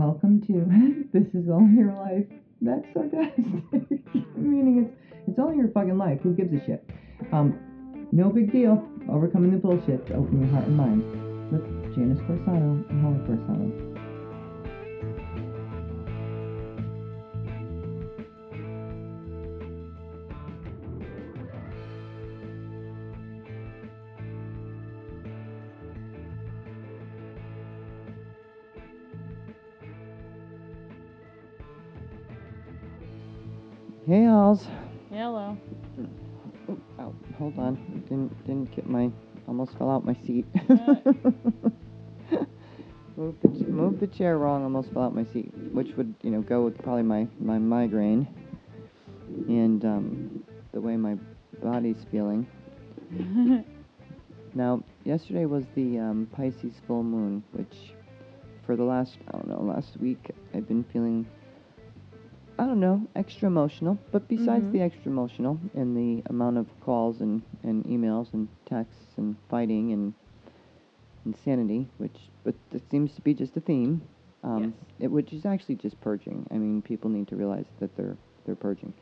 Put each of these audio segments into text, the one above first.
Welcome to This Is All Your Life. That's sarcastic. Meaning it's it's all your fucking life. Who gives a shit? Um, no big deal. Overcoming the bullshit to open your heart and mind with Janice Corsano and Holly Corsano. Hold on. Didn't didn't get my. Almost fell out my seat. moved the moved the chair wrong. Almost fell out my seat, which would you know go with probably my my migraine and um, the way my body's feeling. Now, yesterday was the um, Pisces full moon, which for the last I don't know last week I've been feeling. I don't know, extra emotional. But besides Mhm. the extra emotional and the amount of calls and, and emails and texts and fighting and insanity, which but it seems to be just a theme, um, Yes. it which is actually just purging. I mean, people need to realize that they're they're purging,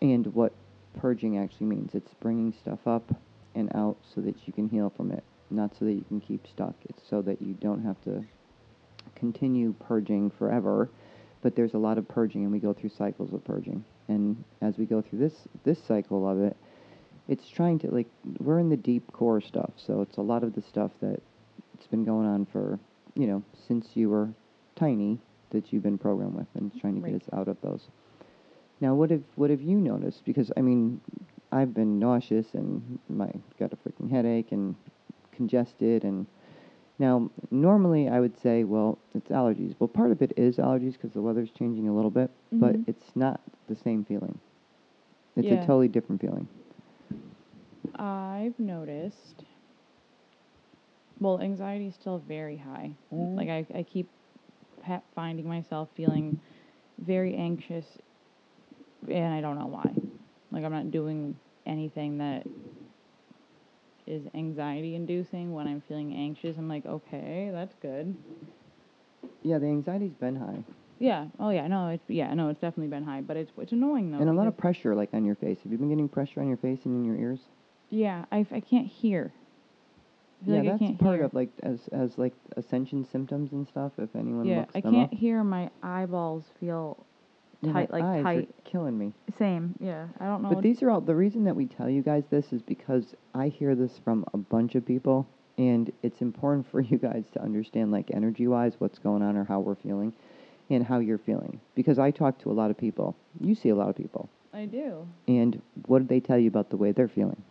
and what purging actually means. It's bringing stuff up and out so that you can heal from it, not so that you can keep stuck. It's so that you don't have to continue purging forever. But there's a lot of purging, and we go through cycles of purging. And as we go through this this cycle of it, it's trying to like we're in the deep core stuff. So it's a lot of the stuff that it's been going on for you know since you were tiny that you've been programmed with, and it's trying to Right. get us out of those. Now, what have what have you noticed? Because I mean, I've been nauseous and my got a freaking headache and congested and now normally I would say, well, it's allergies. Well, part of it is allergies because the weather's changing a little bit, but Mhm. it's not the same feeling. It's Yeah. a totally different feeling. I've noticed. Well, anxiety is still very high. Mm. Like I, I keep finding myself feeling very anxious, and I don't know why. Like I'm not doing anything that is anxiety inducing when I'm feeling anxious. I'm like, okay, that's good. Yeah, the anxiety's been high, Yeah. Oh yeah. No. It's yeah. No. It's definitely been high, but it's it's annoying though. and a lot of pressure like on your face. Have you been getting pressure on your face and in your ears? Yeah. I, I can't hear. I yeah, like that's part hear. of like as as like ascension symptoms and stuff. If anyone Yeah, looks I them can't up. hear my eyeballs feel Yeah, tight, like eyes tight. are killing me. Same. Yeah, I don't know. But these are all the reason that we tell you guys this is because I hear this from a bunch of people, and it's important for you guys to understand, like energy wise, what's going on or how we're feeling, and how you're feeling. Because I talk to a lot of people. You see a lot of people, I do. and what do they tell you about the way they're feeling?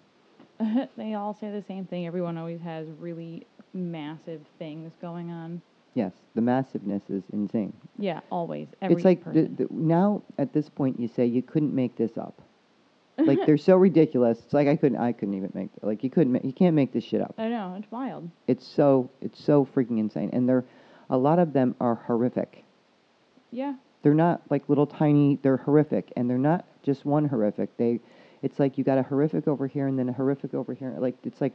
they all say the same thing. Everyone always has really massive things going on. Yes, the massiveness is insane. Yeah, always. Every it's like the, person. the, now at this point you say you couldn't make this up. like they're so ridiculous. It's like I couldn't I couldn't even make like you couldn't ma- you can't make this shit up. I know it's wild. It's so it's so freaking insane, and they're a lot of them are horrific. Yeah. They're not like little tiny. They're horrific, and they're not just one horrific. They, it's like you got a horrific over here, and then a horrific over here. Like it's like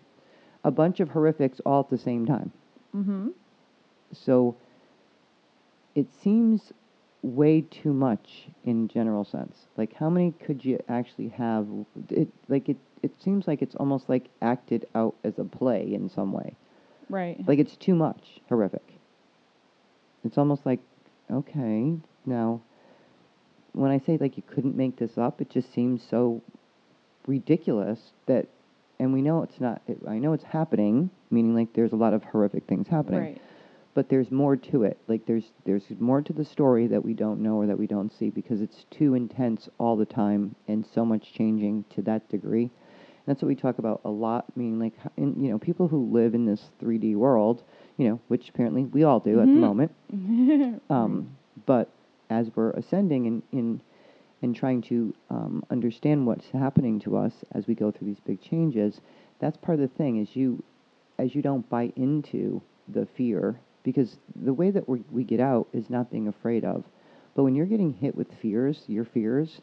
a bunch of horrifics all at the same time. Mm-hmm. So it seems way too much in general sense. Like how many could you actually have? It like it. It seems like it's almost like acted out as a play in some way. Right. Like it's too much horrific. It's almost like, okay, now when I say like you couldn't make this up, it just seems so ridiculous that and we know it's not it, I know it's happening, meaning like there's a lot of horrific things happening. Right. But there's more to it. Like there's there's more to the story that we don't know or that we don't see because it's too intense all the time and so much changing to that degree. That's what we talk about a lot. Meaning, like, in, you know, people who live in this 3D world, you know, which apparently we all do at the Mhm. moment. Um, but as we're ascending and in and trying to um, understand what's happening to us as we go through these big changes, that's part of the thing. Is you, as you don't buy into the fear, because the way that we we get out is not being afraid of. But when you're getting hit with fears, your fears,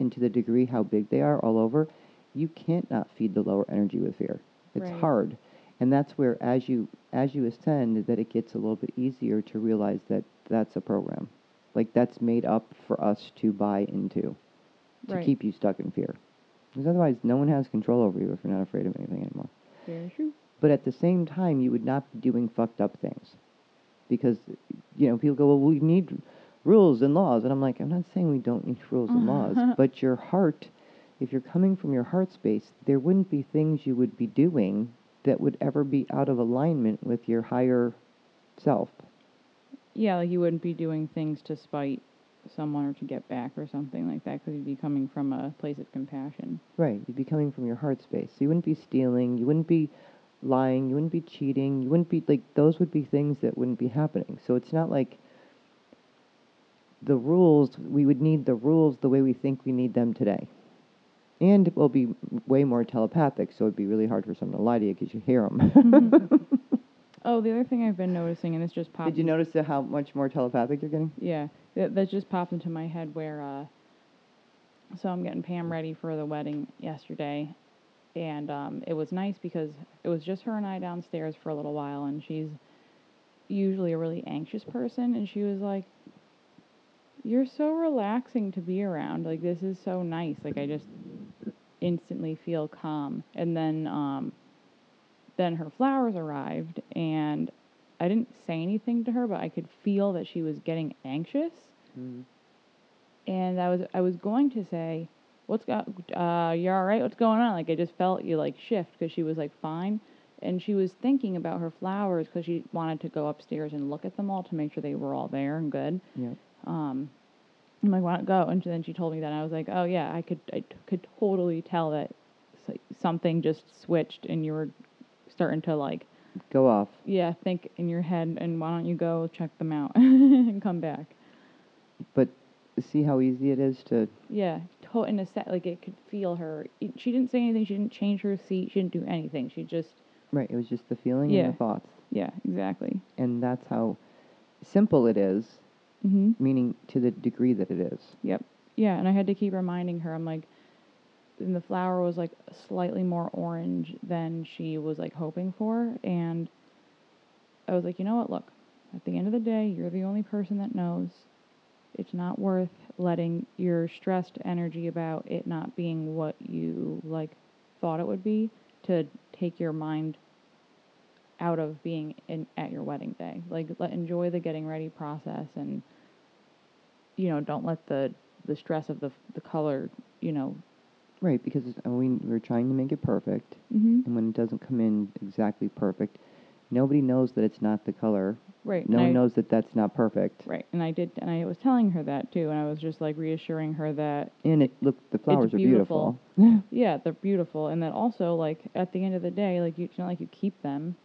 and to the degree how big they are all over, you can't not feed the lower energy with fear. It's Right. hard. And that's where, as you as you ascend, that it gets a little bit easier to realize that that's a program, like that's made up for us to buy into, to Right. keep you stuck in fear. Because otherwise, no one has control over you if you're not afraid of anything anymore. Very true. But at the same time, you would not be doing fucked up things, because you know people go, well, we need rules and laws, and I'm like, I'm not saying we don't need rules and laws, mm-hmm. but your heart, if you're coming from your heart space, there wouldn't be things you would be doing that would ever be out of alignment with your higher self. Yeah, like you wouldn't be doing things to spite someone or to get back or something like that because you'd be coming from a place of compassion. Right. You'd be coming from your heart space. So you wouldn't be stealing, you wouldn't be lying, you wouldn't be cheating, you wouldn't be like those would be things that wouldn't be happening. So it's not like the rules, we would need the rules the way we think we need them today. And it will be way more telepathic, so it'd be really hard for someone to lie to you because you hear them. Oh, the other thing I've been noticing, and this just popped. Did you notice that how much more telepathic you're getting? Yeah, that, that just popped into my head where, uh, so I'm getting Pam ready for the wedding yesterday, and um, it was nice because it was just her and I downstairs for a little while, and she's usually a really anxious person, and she was like, "You're so relaxing to be around. Like this is so nice. Like I just instantly feel calm." And then, um, then her flowers arrived, and I didn't say anything to her, but I could feel that she was getting anxious. And I was I was going to say, "What's got? Uh, you all right? What's going on?" Like I just felt you like shift because she was like fine, and she was thinking about her flowers because she wanted to go upstairs and look at them all to make sure they were all there and good. Yeah. Um, I'm like, "Why not go?" And then she told me that and I was like, "Oh yeah, I could I t- could totally tell that something just switched and you were starting to like." Go off. Yeah, think in your head, and why don't you go check them out and come back? But see how easy it is to Yeah, to- in a set, like it could feel her. it- She didn't say anything. She didn't change her seat. She didn't do anything. She just, Right, it was just the feeling Yeah. and the thoughts. yeah, exactly. And that's how simple it is, Mhm. meaning to the degree that it is. Yep. Yeah, and I had to keep reminding her. I'm like, and the flower was like slightly more orange than she was like hoping for, and I was like, you know what? Look, at the end of the day, you're the only person that knows. It's not worth letting your stressed energy about it not being what you like thought it would be to take your mind out of being in at your wedding day. Like let enjoy the getting ready process and you know, don't let the the stress of the the color, you know. Right, because we, we're trying to make it perfect, Mhm. and when it doesn't come in exactly perfect, nobody knows that it's not the color. Right. No and one I- knows that that's not perfect. Right. And I did and I was telling her that too and I was just like reassuring her that And it look the flowers are beautiful. beautiful. yeah, they're beautiful and that also like at the end of the day, like you, it's not like you keep them.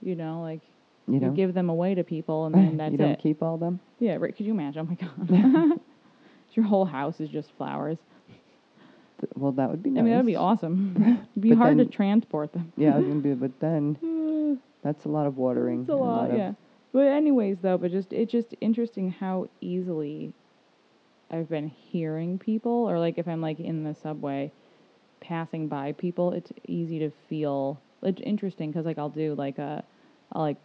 You know, like you you, know, give them away to people and then that's you don't it. keep all them. yeah, right. Could you imagine? Oh my god. Your whole house is just flowers. Th- Well, that would be nice. I mean, that would be awesome. It'd be But hard then- to transport them. Yeah, I was gonna be, but then that's a lot of watering. It's a lot, of- yeah. But anyways, though, but just it's just interesting how easily I've been hearing people, or like if I'm like in the subway, passing by people, it's easy to feel. It's interesting because like I'll do like a, I'll like,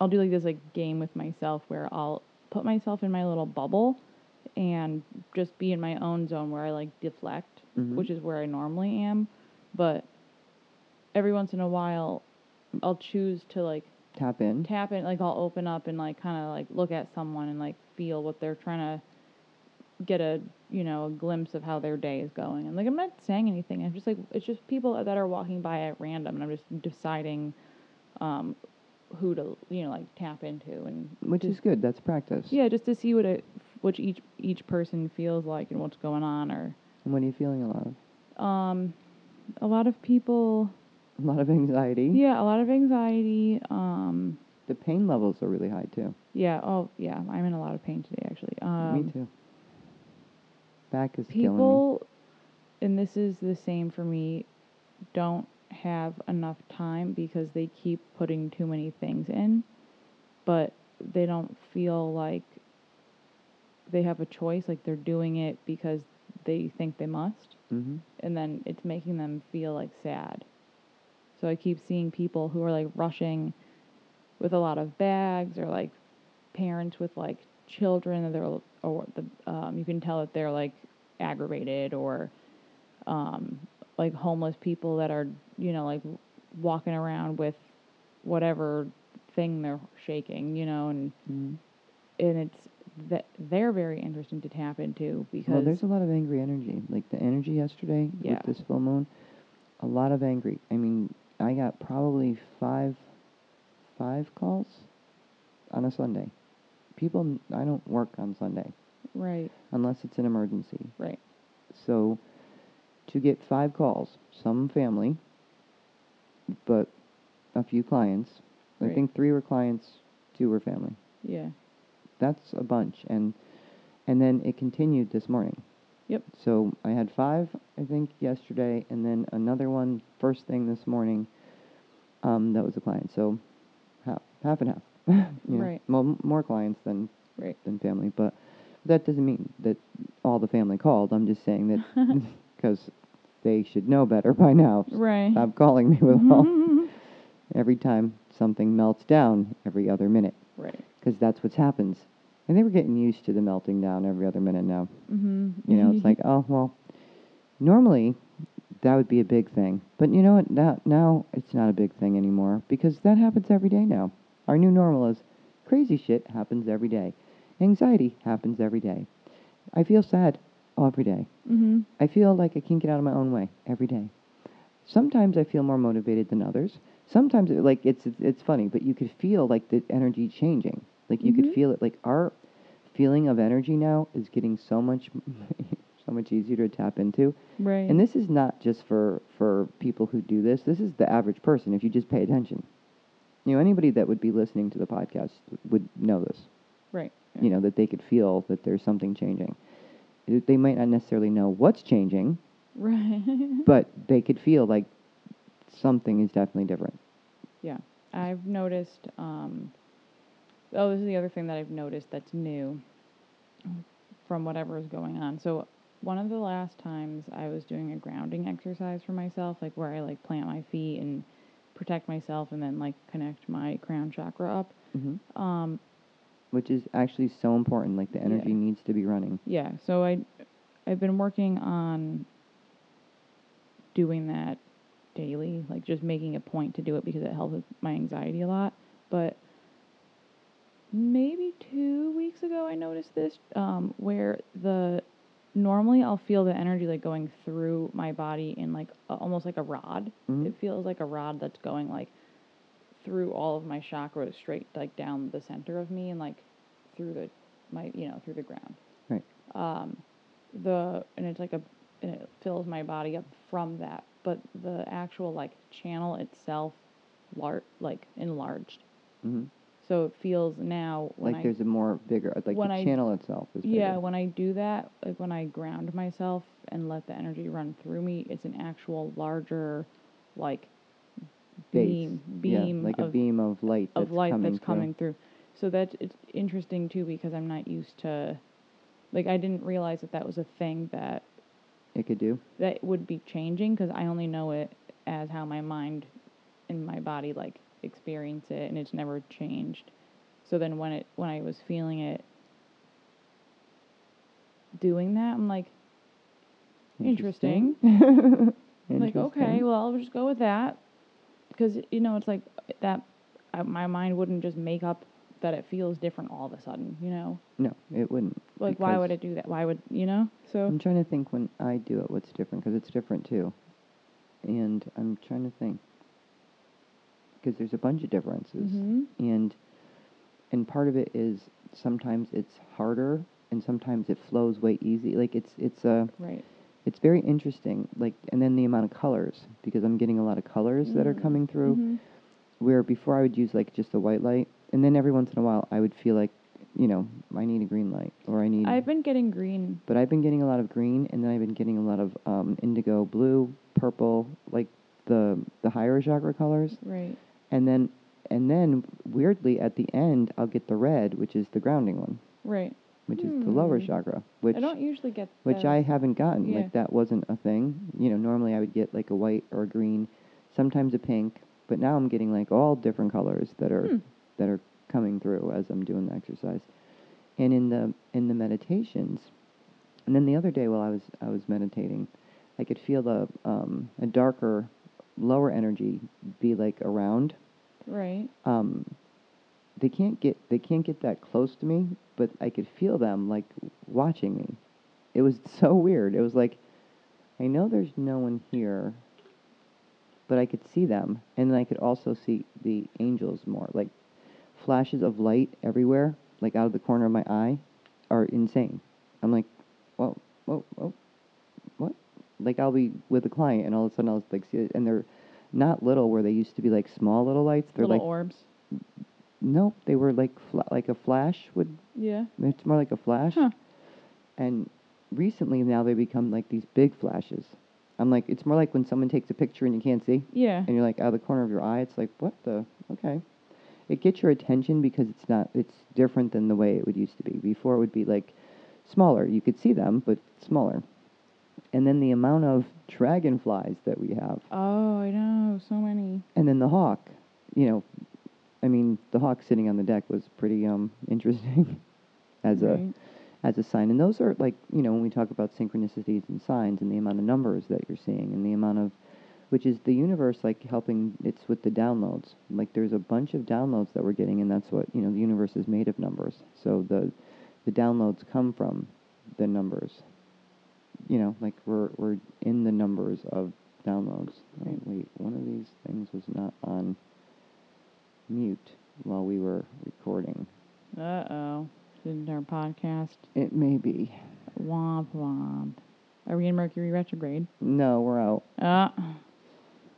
I'll do like this like game with myself where I'll put myself in my little bubble, and just be in my own zone where I like deflect, Mhm. which is where I normally am, but every once in a while, I'll choose to like Tap in. tap in like I'll open up and like kind of like look at someone and like feel what they're trying to get a you know a glimpse of how their day is going and like I'm not saying anything I'm just like it's just people that are walking by at random and I'm just deciding um who to you know like tap into and Which just- is good. That's practice. yeah just to see what it which each each person feels like and what's going on or And what are you feeling a lot of? um a lot of people A lot of anxiety. yeah a lot of anxiety um The pain levels are really high too. yeah oh yeah I'm in a lot of pain today actually um me too. Back is killing me. people and this is the same for me don't have enough time because they keep putting too many things in but they don't feel like they have a choice like they're doing it because they think they must hmm and then it's making them feel like sad So I keep seeing people who are like rushing with a lot of bags or like parents with like children that they're or the um, you can tell that they're like aggravated or um, like homeless people that are you know like walking around with whatever thing they're shaking you know and Mm. and it's that they're very interesting to tap into because Well, there's a lot of angry energy. Like the energy yesterday Yeah. with this full moon, a lot of angry. I mean, I got probably five, five calls on a Sunday. People, I don't work on Sunday right unless it's an emergency. right So, to get five calls, some family, but a few clients. I think three were clients, two were family. yeah That's a bunch, and and then it continued this morning. Yep. So I had five, I think, yesterday, and then another one first thing this morning. Um, that was a client. So half, half and half. you know, Right. Well, m- more clients than right than family, but that doesn't mean that all the family called. I'm just saying that because they should know better by now. right Stop calling me with all every time something melts down every other minute right because that's what's happens. And they were getting used to the melting down every other minute now. mm-hmm. You know, it's like, oh well, normally that would be a big thing, but you know what? Now, now it's not a big thing anymore because that happens every day now. Our new normal is crazy shit happens every day. Anxiety happens every day. I feel sad every day. mm-hmm. I feel like I can't get out of my own way every day. Sometimes I feel more motivated than others. Sometimes it, like it's, it's it's funny, but you could feel like the energy changing. Like you Mhm. could feel it. Like our feeling of energy now is getting so much so much easier to tap into. right And this is not just for for people who do this. This is the average person if you just pay attention. You know, anybody that would be listening to the podcast would know this right you know that they could feel that there's something changing they might not necessarily know what's changing right but they could feel like something is definitely different Yeah, I've noticed. Um, oh, this is the other thing that I've noticed that's new from whatever is going on. So, one of the last times I was doing a grounding exercise for myself, like where I like plant my feet and protect myself, and then like connect my crown chakra up. hmm Um, which is actually so important like the energy Yeah. needs to be running yeah, so I, I've been working on doing that daily, like just making a point to do it because it helps with my anxiety a lot. But maybe two weeks ago, I noticed this um, where the normally I'll feel the energy like going through my body in like a, almost like a rod. Mhm. It feels like a rod that's going like through all of my chakras straight like down the center of me and like through the my you know through the ground right um, the and it's like a and it fills my body up from that but the actual like channel itself lar- like enlarged hmm so it feels now when like I there's a more bigger like when the I- channel itself is yeah bigger. when I do that like when I ground myself and let the energy run through me it's an actual larger like Base. beam yeah, beam like of, a beam of light that's of light coming that's through. coming through so that's it's interesting too because I'm not used to like I didn't realize that that was a thing that it could do that would be changing because I only know it as how my mind and my body like experience it, and it's never changed. So then when it when I was feeling it, doing that, I'm like, Interesting. like okay, well I'll just go with that because you know it's like that. I, my mind wouldn't just make up that it feels different all of a sudden. You know, no it wouldn't like why would it do that? Why would you know? So i'm trying to think when i do it what's different because it's different too and i'm trying to think because there's a bunch of differences Mhm. and and part of it is sometimes it's harder and sometimes it flows way easy like it's it's uh right, it's very interesting like and then the amount of colors because i'm getting a lot of colors that are Mm. coming through Mhm. where before i would use like just a white light and then every once in a while i would feel like you know i need a green light or i need I've been getting green. but i've been getting a lot of green and then i've been getting a lot of um, indigo blue purple like the the higher chakra colors Right. And then and then weirdly at the end i'll get the red which is the grounding one Right. which is the lower Hmm. chakra which I don't usually get which i haven't gotten Yeah. like that wasn't a thing you know normally i would get like a white or a green sometimes a pink, but now I'm getting like all different colors that are Hmm. that are coming through as I'm doing the exercise. And in the in the meditations, and then the other day while I was I was meditating, I could feel the um, a darker, lower energy be like around. Right. Um, they can't get they can't get that close to me, but I could feel them like watching me. It was so weird. It was like I know there's no one here, but I could see them, and then I could also see the angels more. Like flashes of light everywhere, like out of the corner of my eye, are insane. I'm like, whoa, whoa, whoa? Like I'll be with a client, and all of a sudden I'll like see it, and they're not little where they used to be like small little lights. They're Little like orbs. Nope, they were like fla- like a flash would. Yeah. It's more like a flash. Huh. And recently now they become like these big flashes. I'm like, it's more like when someone takes a picture and you can't see, Yeah. and you're like out of the corner of your eye. It's like, what the? Okay. It gets your attention because it's not. It's different than the way it would used to be. Before it would be like smaller. You could see them, but smaller. And then the amount of dragonflies that we have Oh, I know. So many. and then the hawk, you know, I mean, the hawk sitting on the deck was pretty um interesting as a as a sign. And those are like, you know, when we talk about synchronicities and signs and the amount of numbers that you're seeing and the amount of which is the universe like helping it's with the downloads. Like there's a bunch of downloads that we're getting and that's what, you know, the universe is made of numbers. So the the downloads come from the numbers. You know, like we're we're in the numbers of downloads. Right. wait, one of these things was not on mute while we were recording. Uh oh. Didn't our podcast? It may be. Womp womp. Are we in Mercury retrograde? No, we're out. Uh,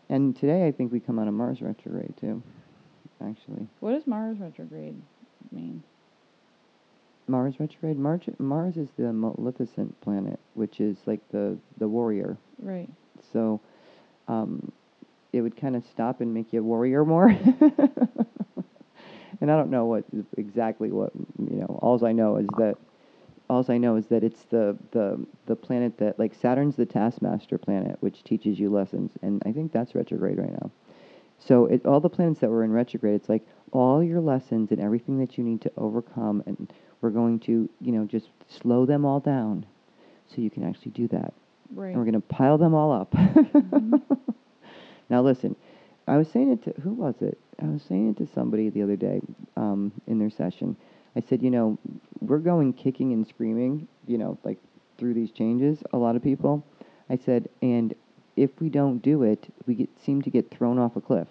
And today I think we come out of Mars retrograde too. Actually, what does Mars retrograde mean? Mars retrograde. Mars, Mars is the Maleficent planet, which is like the the warrior. Right. So, um, it would kind of stop and make you a warrior more. and I don't know what exactly what you know. Alls I know is that alls I know is that it's the the the planet that like Saturn's the taskmaster planet, which teaches you lessons, and I think that's retrograde right now. So it, all the planets that were in retrograde, it's like all your lessons and everything that you need to overcome, and we're going to you know just slow them all down, so you can actually do that Right. and we're going to pile them all up. now, listen, I was saying it to who was it? I was saying it to somebody the other day um, in their session. I said, you know, we're going kicking and screaming, you know, like through these changes. A lot of people. I said, and if we don't do it, we get, seem to get thrown off a cliff.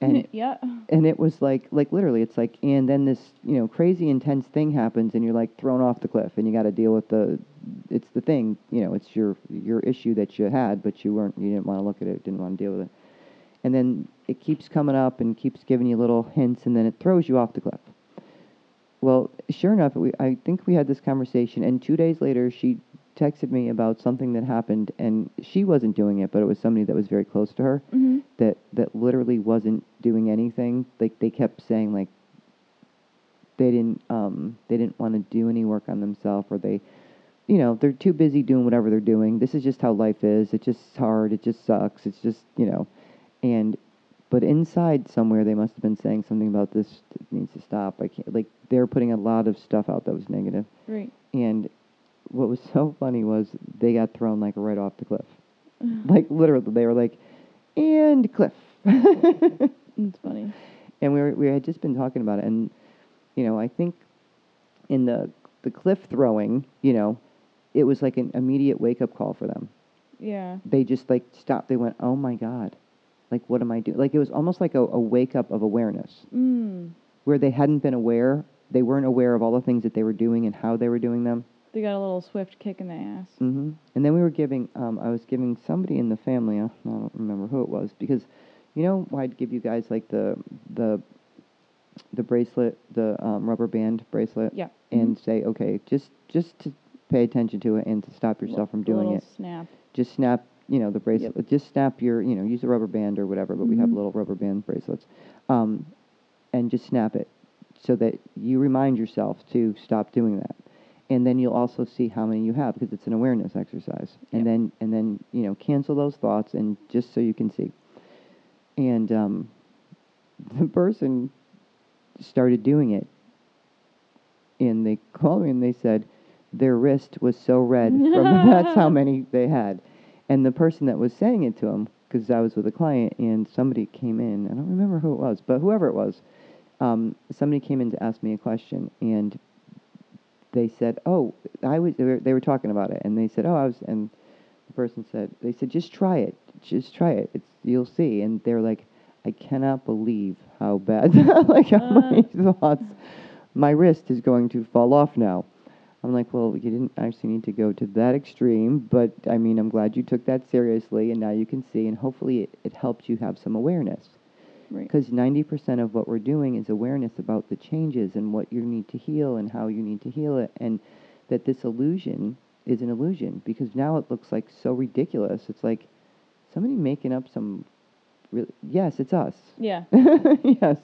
And yeah. and it was like like literally it's like and then this you know crazy intense thing happens and you're like thrown off the cliff and you got to deal with the it's the thing you know it's your your issue that you had but you weren't you didn't want to look at it didn't want to deal with it and then it keeps coming up and keeps giving you little hints and then it throws you off the cliff well sure enough we, i think we had this conversation and two days later she texted me about something that happened and she wasn't doing it but it was somebody that was very close to her Mm-hmm. that that literally wasn't doing anything. Like they kept saying like they didn't um they didn't want to do any work on themselves or they you know, they're too busy doing whatever they're doing. This is just how life is. It's just hard. It just sucks. It's just, you know, and but inside somewhere they must have been saying something about this needs to stop. I can't like they're putting a lot of stuff out that was negative. Right. And what was so funny was they got thrown like right off the cliff. like literally they were like and cliff. It's funny. and we were, we had just been talking about it and you know i think in the the cliff throwing you know it was like an immediate wake up call for them Yeah. they just like stopped they went oh my god like what am i doing like it was almost like a, a wake up of awareness Mm. where they hadn't been aware they weren't aware of all the things that they were doing and how they were doing them They got a little swift kick in the ass. Mm-hmm. And then we were giving, um, I was giving somebody in the family, I don't remember who it was, because, you know, why I'd give you guys like the the the bracelet, the um, rubber band bracelet, Yeah. and say, okay, just just to pay attention to it and to stop yourself from doing it. Snap. Just snap, you know, the bracelet. Just snap your, you know, use a rubber band or whatever. But we have Mhm. little rubber band bracelets, um, and just snap it so that you remind yourself to stop doing that and then you'll also see how many you have because it's an awareness exercise and Yep. then and then you know cancel those thoughts and just so you can see And um, the person started doing it. And they called me and they said their wrist was so red from that's how many they had. And the person that was saying it to him, because I was with a client and somebody came in, I don't remember who it was, but whoever it was, um, somebody came in to ask me a question and they said, "Oh, I was." They were, they were talking about it, and they said, "Oh, I was." And the person said, "They said just try it, just try it. It's you'll see." And they're like, "I cannot believe how bad, like how uh. many thoughts. My wrist is going to fall off now." I'm like, "Well, you didn't actually need to go to that extreme, but I mean, I'm glad you took that seriously, and now you can see, and hopefully, it, it helps you have some awareness." Right. Because 90% of what we're doing is awareness about the changes and what you need to heal and how you need to heal it. And that this illusion is an illusion because now it looks like so ridiculous. It's like somebody making up some. Really, yes, it's us. Yeah. yes,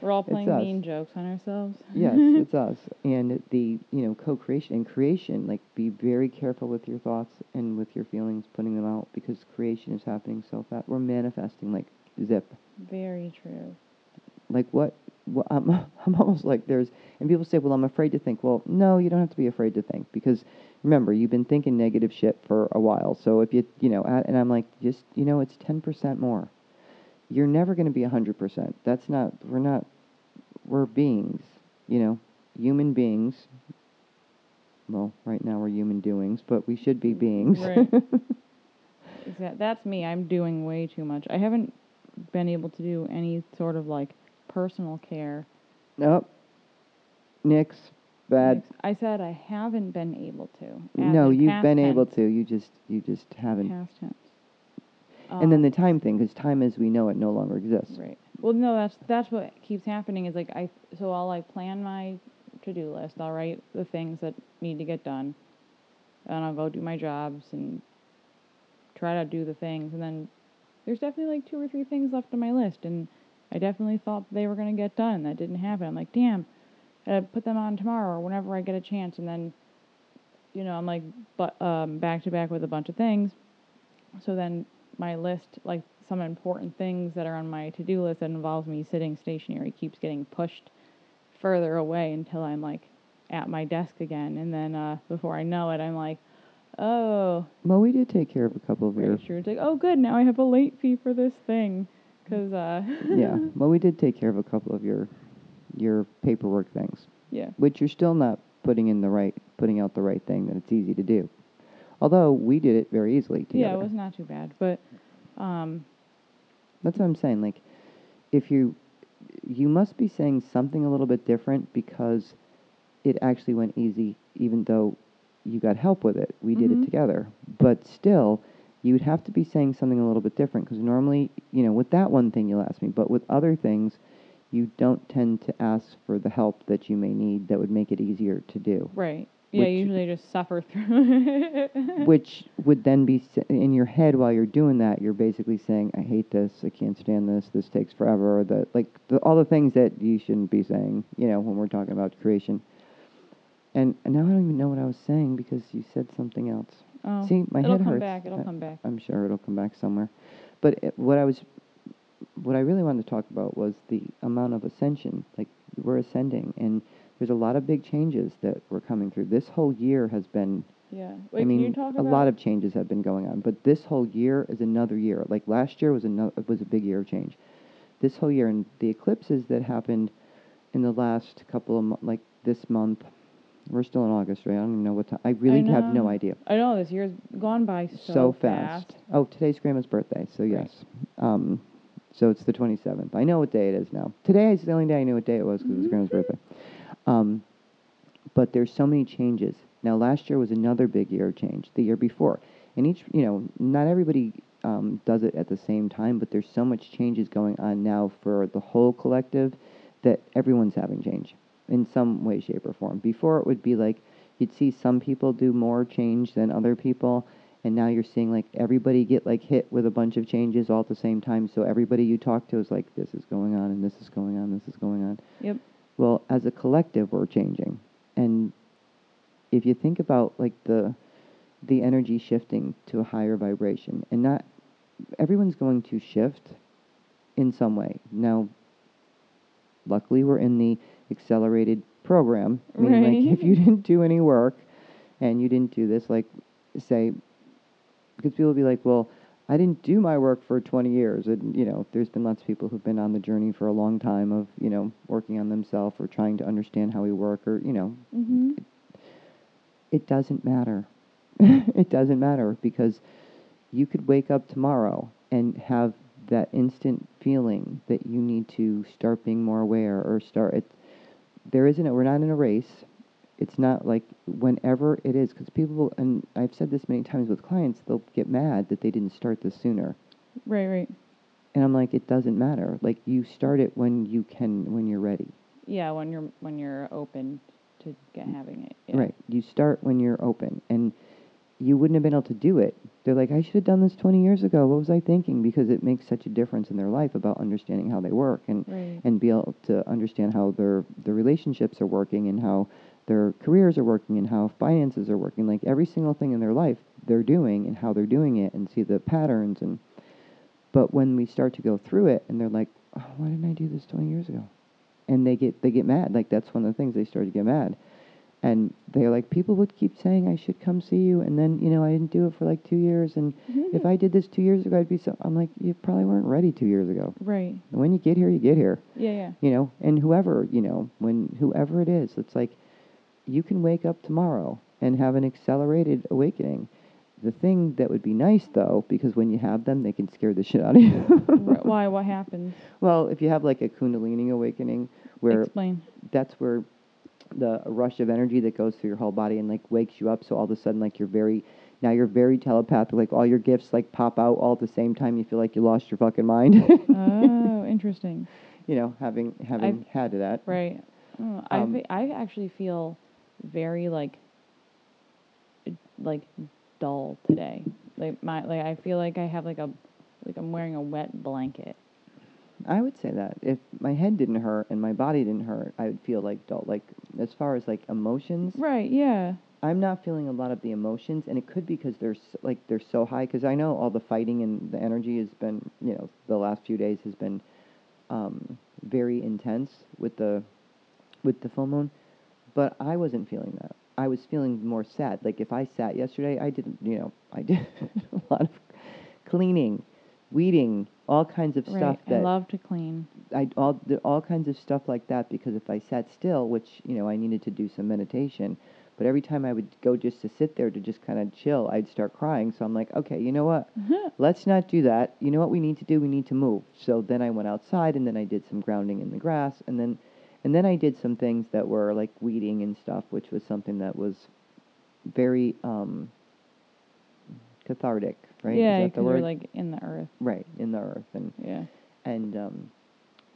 We're all playing mean jokes on ourselves. yes, it's us. And the you know co-creation and creation, like be very careful with your thoughts and with your feelings, putting them out because creation is happening so fast. We're manifesting like zip. Very true. like what, what I'm, I'm almost like there's and people say well i'm afraid to think well no you don't have to be afraid to think because remember you've been thinking negative shit for a while so if you you know and i'm like just you know it's 10% more you're never going to be 100% that's not we're not we're beings you know human beings well right now we're human doings but we should be beings Right. Exact. That's me. I'm doing way too much. I haven't been able to do any sort of like personal care. nope nix bad I said I haven't been able to. no you've been able to you just you just haven't Past tense. and then Um, the time thing, because time as we know it no longer exists. Right. Well, no, that's that's what keeps happening. Is like I so I'll like plan my to do list. I'll write the things that need to get done, and I'll go do my jobs and try to do the things. And then there's definitely like two or three things left on my list, and I definitely thought they were gonna get done. That didn't happen. I'm like, damn, I put them on tomorrow or whenever I get a chance. And then, you know, I'm like, but um, back to back with a bunch of things. So then my list, like some important things that are on my to do list that involves me sitting stationary, keeps getting pushed further away until I'm like at my desk again. And then uh, before I know it, I'm like, oh, Well, we did take care of a couple of your. sure. It's like, oh, good, now I have a late fee for this thing. Because, uh, yeah. Well, we did take care of a couple of your your paperwork things, yeah. which you're still not putting in the right, putting out the right thing that it's easy to do. Although we did it very easily together. Yeah, it was not too bad. But, um, That's what I'm saying. Like, if you you must be saying something a little bit different because it actually went easy, even though you got help with it. We did it Mhm. together, but still, you would have to be saying something a little bit different because normally, you know, with that one thing you'll ask me, but with other things, you don't tend to ask for the help that you may need that would make it easier to do. right. Yeah, Which- usually just suffer through it. which would then be s- in your head while you're doing that you're basically saying i hate this i can't stand this this takes forever or the like the, all the things that you shouldn't be saying you know when we're talking about creation and, and now i don't even know what i was saying because you said something else Oh, see my it'll head come hurts back. It'll I- come back. i'm sure it'll come back somewhere but it, what i was what i really wanted to talk about was the amount of ascension like we're ascending and there's a lot of big changes that we're coming through this whole year has been Yeah. Wait, I mean, can you talk a lot of changes have been going on, but this whole year is another year. Like last year was another was a big year of change. This whole year and the eclipses that happened in the last couple of mo- like this month. We're still in August, right? I don't even know what time. I really have no idea. I know this year's gone by so, So, fast. Oh, today's Grandma's birthday, so Right. yes. Um, so it's the 27th. I know what day it is now. Today is the only day I knew what day it was because it was Grandma's birthday. Um, but there's so many changes. Now, last year was another big year of change. The year before, and each, you know, not everybody um, does it at the same time, but there's so much changes going on now for the whole collective that everyone's having change in some way, shape, or form. Before it would be like you'd see some people do more change than other people, and now you're seeing like everybody get like hit with a bunch of changes all at the same time. So everybody you talk to is like, this is going on, and this is going on, this is going on. Yep. Well, as a collective, we're changing, and if you think about like the the energy shifting to a higher vibration, and not everyone's going to shift, in some way. Now, luckily, we're in the accelerated program, meaning like if you didn't do any work and you didn't do this, like say, because people will be like, well, I didn't do my work for 20 years. And, you know, there's been lots of people who've been on the journey for a long time of, you know, working on themselves or trying to understand how we work or, you know, Mm-hmm. it doesn't matter. it doesn't matter because you could wake up tomorrow and have that instant feeling that you need to start being more aware or start it there isn't a, we're not in a race it's not like whenever it is because people will, and i've said this many times with clients they'll get mad that they didn't start this sooner Right, right. and i'm like it doesn't matter like you start it when you can when you're ready Yeah, when you're when you're open to get having it. Yeah. Right. You start when you're open, and you wouldn't have been able to do it. They're like, I should have done this 20 years ago. What was I thinking? Because it makes such a difference in their life about understanding how they work and Right. and be able to understand how their their relationships are working and how their careers are working and how finances are working. Like every single thing in their life, they're doing and how they're doing it and see the patterns and. But when we start to go through it, and they're like, oh, why didn't I do this 20 years ago? and they get they get mad. Like that's one of the things they start to get mad. And they're like, people would keep saying I should come see you, and then you know I didn't do it for like two years, and if Mhm. I did this two years ago, I'd be so. I'm like, you probably weren't ready two years ago. Right. And when you get here, you get here, Yeah, yeah. you know. And whoever you know, when whoever it is, it's like you can wake up tomorrow and have an accelerated awakening. The thing that would be nice though, because when you have them, they can scare the shit out of you. Why? What happens? well, if you have like a Kundalini awakening, where Explain. that's where the rush of energy that goes through your whole body and like wakes you up. So all of a sudden, like you're very now you're very telepathic. Like all your gifts like pop out all at the same time. You feel like you lost your fucking mind. oh, interesting. you know, having having had that. Right. Oh, I Um, fe- I actually feel very like like dull today. Like my like I feel like I have like a like I'm wearing a wet blanket. I would say that if my head didn't hurt and my body didn't hurt, I would feel like dull. Like as far as like emotions, Right. Yeah. I'm not feeling a lot of the emotions, and it could be because they're s- like they're so high. Because I know all the fighting and the energy has been, you know, the last few days has been um, very intense with the with the full moon. But I wasn't feeling that. I was feeling more sad. Like if I sat yesterday, I didn't, you know, I did a lot of cleaning, weeding, all kinds of stuff right. I that love to clean. I all all kinds of stuff like that because if I sat still, which you know I needed to do some meditation, but every time I would go just to sit there to just kind of chill, I'd start crying. So I'm like, okay, you know what? Let's not do that. You know what we need to do? We need to move. So then I went outside and then I did some grounding in the grass and then and then I did some things that were like weeding and stuff, which was something that was very um cathartic, right? Yeah, Is that the because you're like in the earth. right, in the earth and Yeah. and um,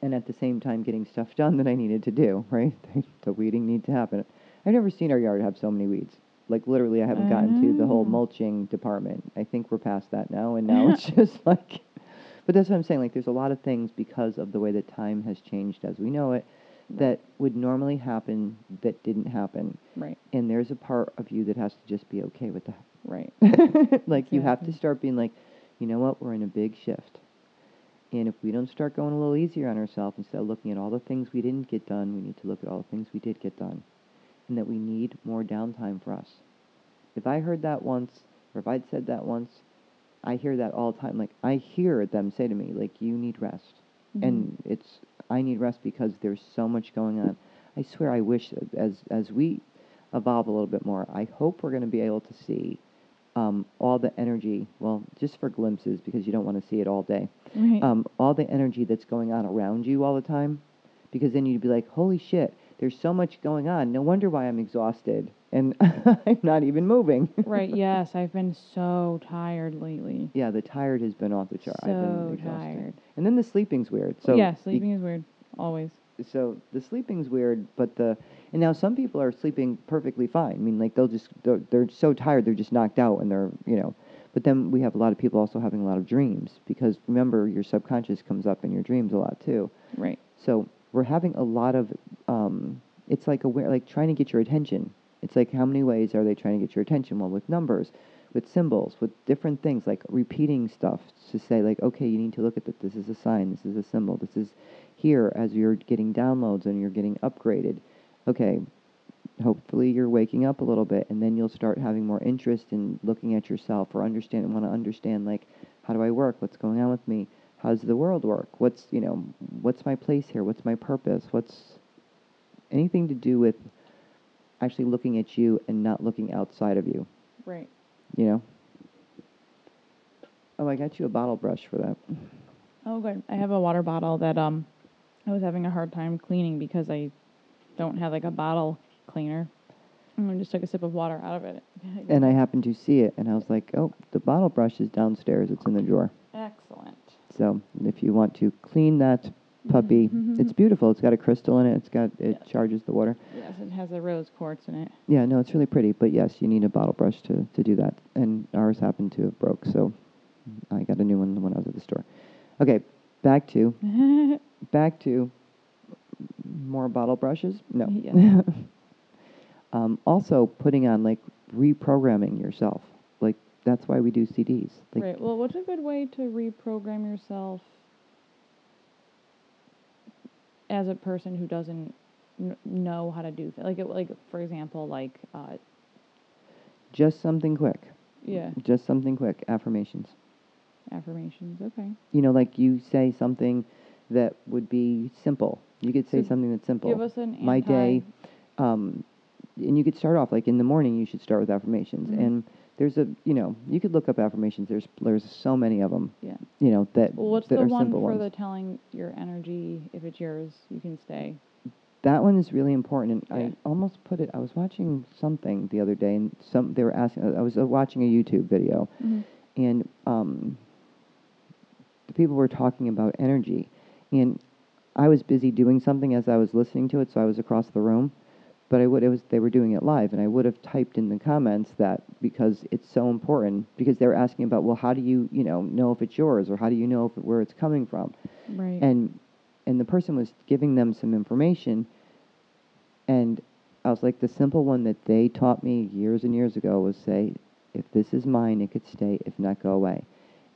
and at the same time getting stuff done that I needed to do. Right, the weeding needs to happen. I've never seen our yard have so many weeds. Like literally, I haven't gotten to the whole Oh. mulching department. I think we're past that now, and now it's just like. But that's what I'm saying. Like, there's a lot of things because of the way that time has changed as we know it, that would normally happen that didn't happen. Right. And there's a part of you that has to just be okay with that. Right. like you have to start being like, you know what, we're in a big shift. And if we don't start going a little easier on ourselves instead of looking at all the things we didn't get done, we need to look at all the things we did get done. And that we need more downtime for us. If I heard that once, or if I'd said that once, I hear that all the time. Like I hear them say to me, like, you need rest. And mm-hmm. it's I need rest because there's so much going on. I swear I wish as as we evolve a little bit more, I hope we're going to be able to see um, all the energy. Well, just for glimpses because you don't want to see it all day. Right. Um, all the energy that's going on around you all the time, because then you'd be like, holy shit, there's so much going on. No wonder why I'm exhausted and I'm not even moving. right. Yes, I've been so tired lately. yeah, the tired has been off the chart. I've been So exhausted. tired. And then the sleeping's weird. So yeah, sleeping is weird. Always. so the sleeping's weird, but the and now some people are sleeping perfectly fine. I mean, like they'll just they're, they're so tired they're just knocked out and they're you know. But then we have a lot of people also having a lot of dreams because remember your subconscious comes up in your dreams a lot too. Right. So we're having a lot of um, it's like aware like trying to get your attention. It's like how many ways are they trying to get your attention? Well, with numbers, with symbols, with different things, like repeating stuff to say, like, okay, you need to look at that. This is a sign. This is a symbol. This is here as you're getting downloads and you're getting upgraded. Okay, hopefully you're waking up a little bit, and then you'll start having more interest in looking at yourself or understand, want to understand, like, how do I work? What's going on with me? How does the world work? What's you know, what's my place here? What's my purpose? What's anything to do with actually looking at you and not looking outside of you? Right. You know? Oh, I got you a bottle brush for that. Oh, good. I have a water bottle that um, I was having a hard time cleaning because I don't have like a bottle cleaner. And I just took a sip of water out of it. And I happened to see it, and I was like, oh, the bottle brush is downstairs. It's in the drawer. Excellent. So if you want to clean that puppy, Mhm. it's beautiful. It's got a crystal in it. It's got it Yes. charges the water. Yes, it has a rose quartz in it. Yeah, no, it's really pretty. But yes, you need a bottle brush to, to do that. And ours happened to have broke, so I got a new one when I was at the store. Okay, back to back to more bottle brushes. No. Yeah. um, also, putting on like reprogramming yourself. Like that's why we do CDs. Like, right. Well, what's a good way to reprogram yourself as a person who doesn't kn- know how to do things? Like, it, like for example, like uh, Just something quick. yeah, Just something quick. Affirmations. affirmations. Okay. You know, like you say something that would be simple. You could say So something that's simple. Give us an My anti- day, um, and you could start off like in the morning. You should start with affirmations, Mhm. and there's a you know you could look up affirmations. There's there's so many of them. Yeah. You know that Well, what's that the are one simple for ones. the telling your energy? If it's yours, you can stay. That one is really important. And Yeah. I almost put it. I was watching something the other day, and some they were asking. I was uh, watching a YouTube video, Mm-hmm. and um, the people were talking about energy, and I was busy doing something as I was listening to it, so I was across the room. But I would it was they were doing it live, and I would have typed in the comments that because it's so important because they were asking about well how do you you know know if it's yours or how do you know if, where it's coming from Right. and and the person was giving them some information and i was like the simple one that they taught me years and years ago was say if this is mine it could stay if not go away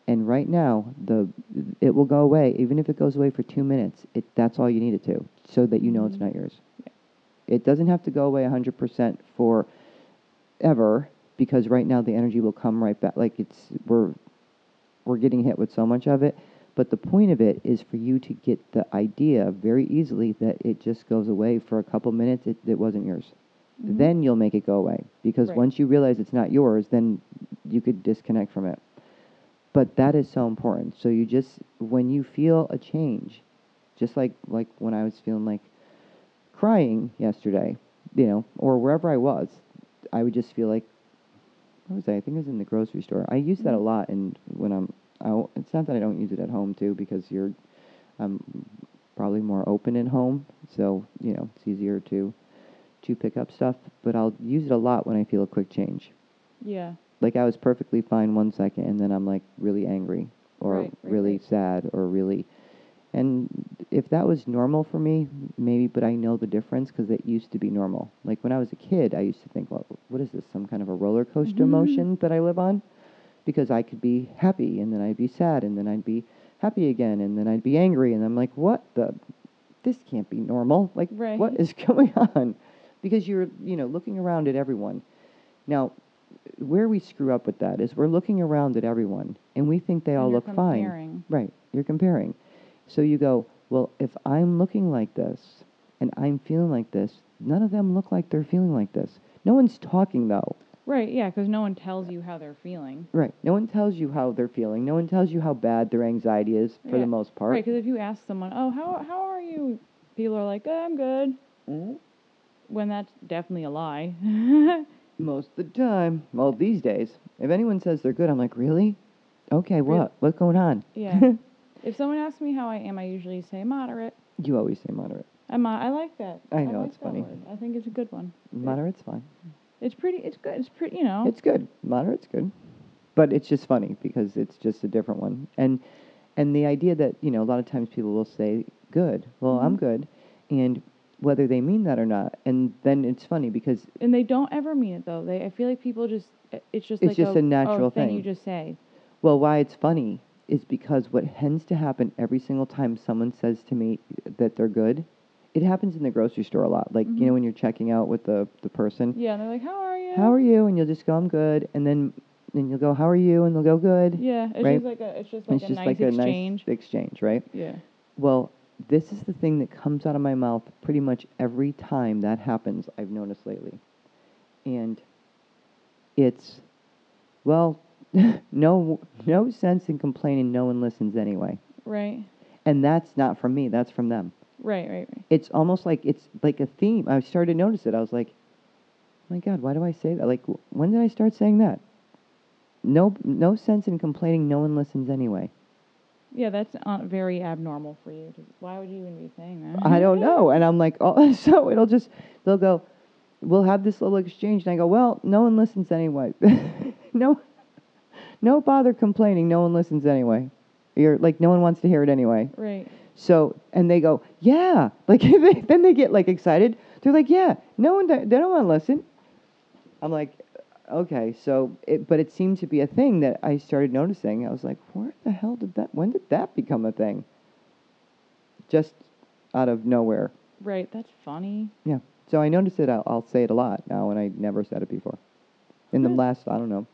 and right now the it will go away. Even if it goes away for two minutes it that's all you need it to so that you know it's not yours. It doesn't have to go away 100% for ever because right now the energy will come right back. Like it's we're we're getting hit with so much of it. But the point of it is for you to get the idea very easily that it just goes away for a couple minutes it, it wasn't yours. Mhm. then you'll make it go away. Because Right. once you realize it's not yours then you could disconnect from it but that is so important so you just when you feel a change just like like when i was feeling like crying yesterday you know or wherever i was i would just feel like where was I? I think it was in the grocery store. I use that a Mhm. lot, and when I'm out, it's not that I don't use it at home too, because you're, I'm probably more open at home, so you know it's easier to, to pick up stuff. But I'll use it a lot when I feel a quick change. yeah. Like I was perfectly fine one second, and then I'm like really angry, or Right, right, really right. sad, or really, and if that was normal for me, maybe, but I know the difference because it used to be normal. Like when I was a kid, I used to think, well, what is this? Some kind of a roller coaster Mhm. emotion that I live on? Because I could be happy and then I'd be sad and then I'd be happy again and then I'd be angry and I'm like, what the? This can't be normal. Like, what is going on? Because you're, you know, looking around at everyone. Now, where we screw up with that is we're looking around at everyone and we think they all look fine. Right. You're comparing. So you go, well, if I'm looking like this and I'm feeling like this, none of them look like they're feeling like this. No one's talking though. Right. Yeah. Because no one tells you how they're feeling. Right. No one tells you how they're feeling. No one tells you how bad their anxiety is for Yeah. the most part. Right. Because if you ask someone, "Oh, how how are you?" People are like, oh, "I'm good," Mhm. when that's definitely a lie. Most of the time. Well, these days, if anyone says they're good, I'm like, really? Okay, what? What's going on? yeah. if someone asks me how I am, I usually say moderate. you always say moderate. I'm, I like that. I know, like it's funny. word. I think it's a good one. Moderate's fine. It's pretty. It's good. It's pretty. You know. It's good. Moderate's good. But it's just funny because it's just a different one. And and the idea that, you know, a lot of times people will say good. Well, I'm Mhm. good. And whether they mean that or not. And then it's funny because And they don't ever mean it though. They I feel like people just it's just It's like just a, a natural oh, thing you just say. Well, why it's funny is because what tends to happen every single time someone says to me that they're good, it happens in the grocery store a lot. Like, you Mhm. know, when you're checking out with the, the person, Yeah, and they're like, "How are you?" how are you? And you'll just go, I'm good. And then, then you'll go, how are you? And they'll go, good. Yeah, it's right? just like a it's just like it's a just nice like exchange. a nice exchange, right? yeah. Well, this is the thing that comes out of my mouth pretty much every time that happens, I've noticed lately. And it's, well, no, no sense in complaining, no one listens anyway. Right. And that's not from me, that's from them. Right, right, right. It's almost like it's like a theme. I started to notice it. I was like, oh my God, why do I say that? Like, when did I start saying that? No, no sense in complaining, no one listens anyway. Yeah, that's uh, very abnormal for you. Why would you even be saying that? I don't know. And I'm like, oh, so it'll just, they'll go, we'll have this little exchange. And I go, well, no one listens anyway. no, no bother complaining. No one listens anyway. You're like, no one wants to hear it anyway. Right. So, and they go, yeah. Like, then they get like excited. They're like, yeah, no one, they don't want to listen. I'm like, okay. So, it, but it seemed to be a thing that I started noticing. I was like, where the hell did that, when did that become a thing? Just out of nowhere. Right. That's funny. Yeah. So I noticed it. I'll, I'll say it a lot now, and I never said it before. In the last, I don't know,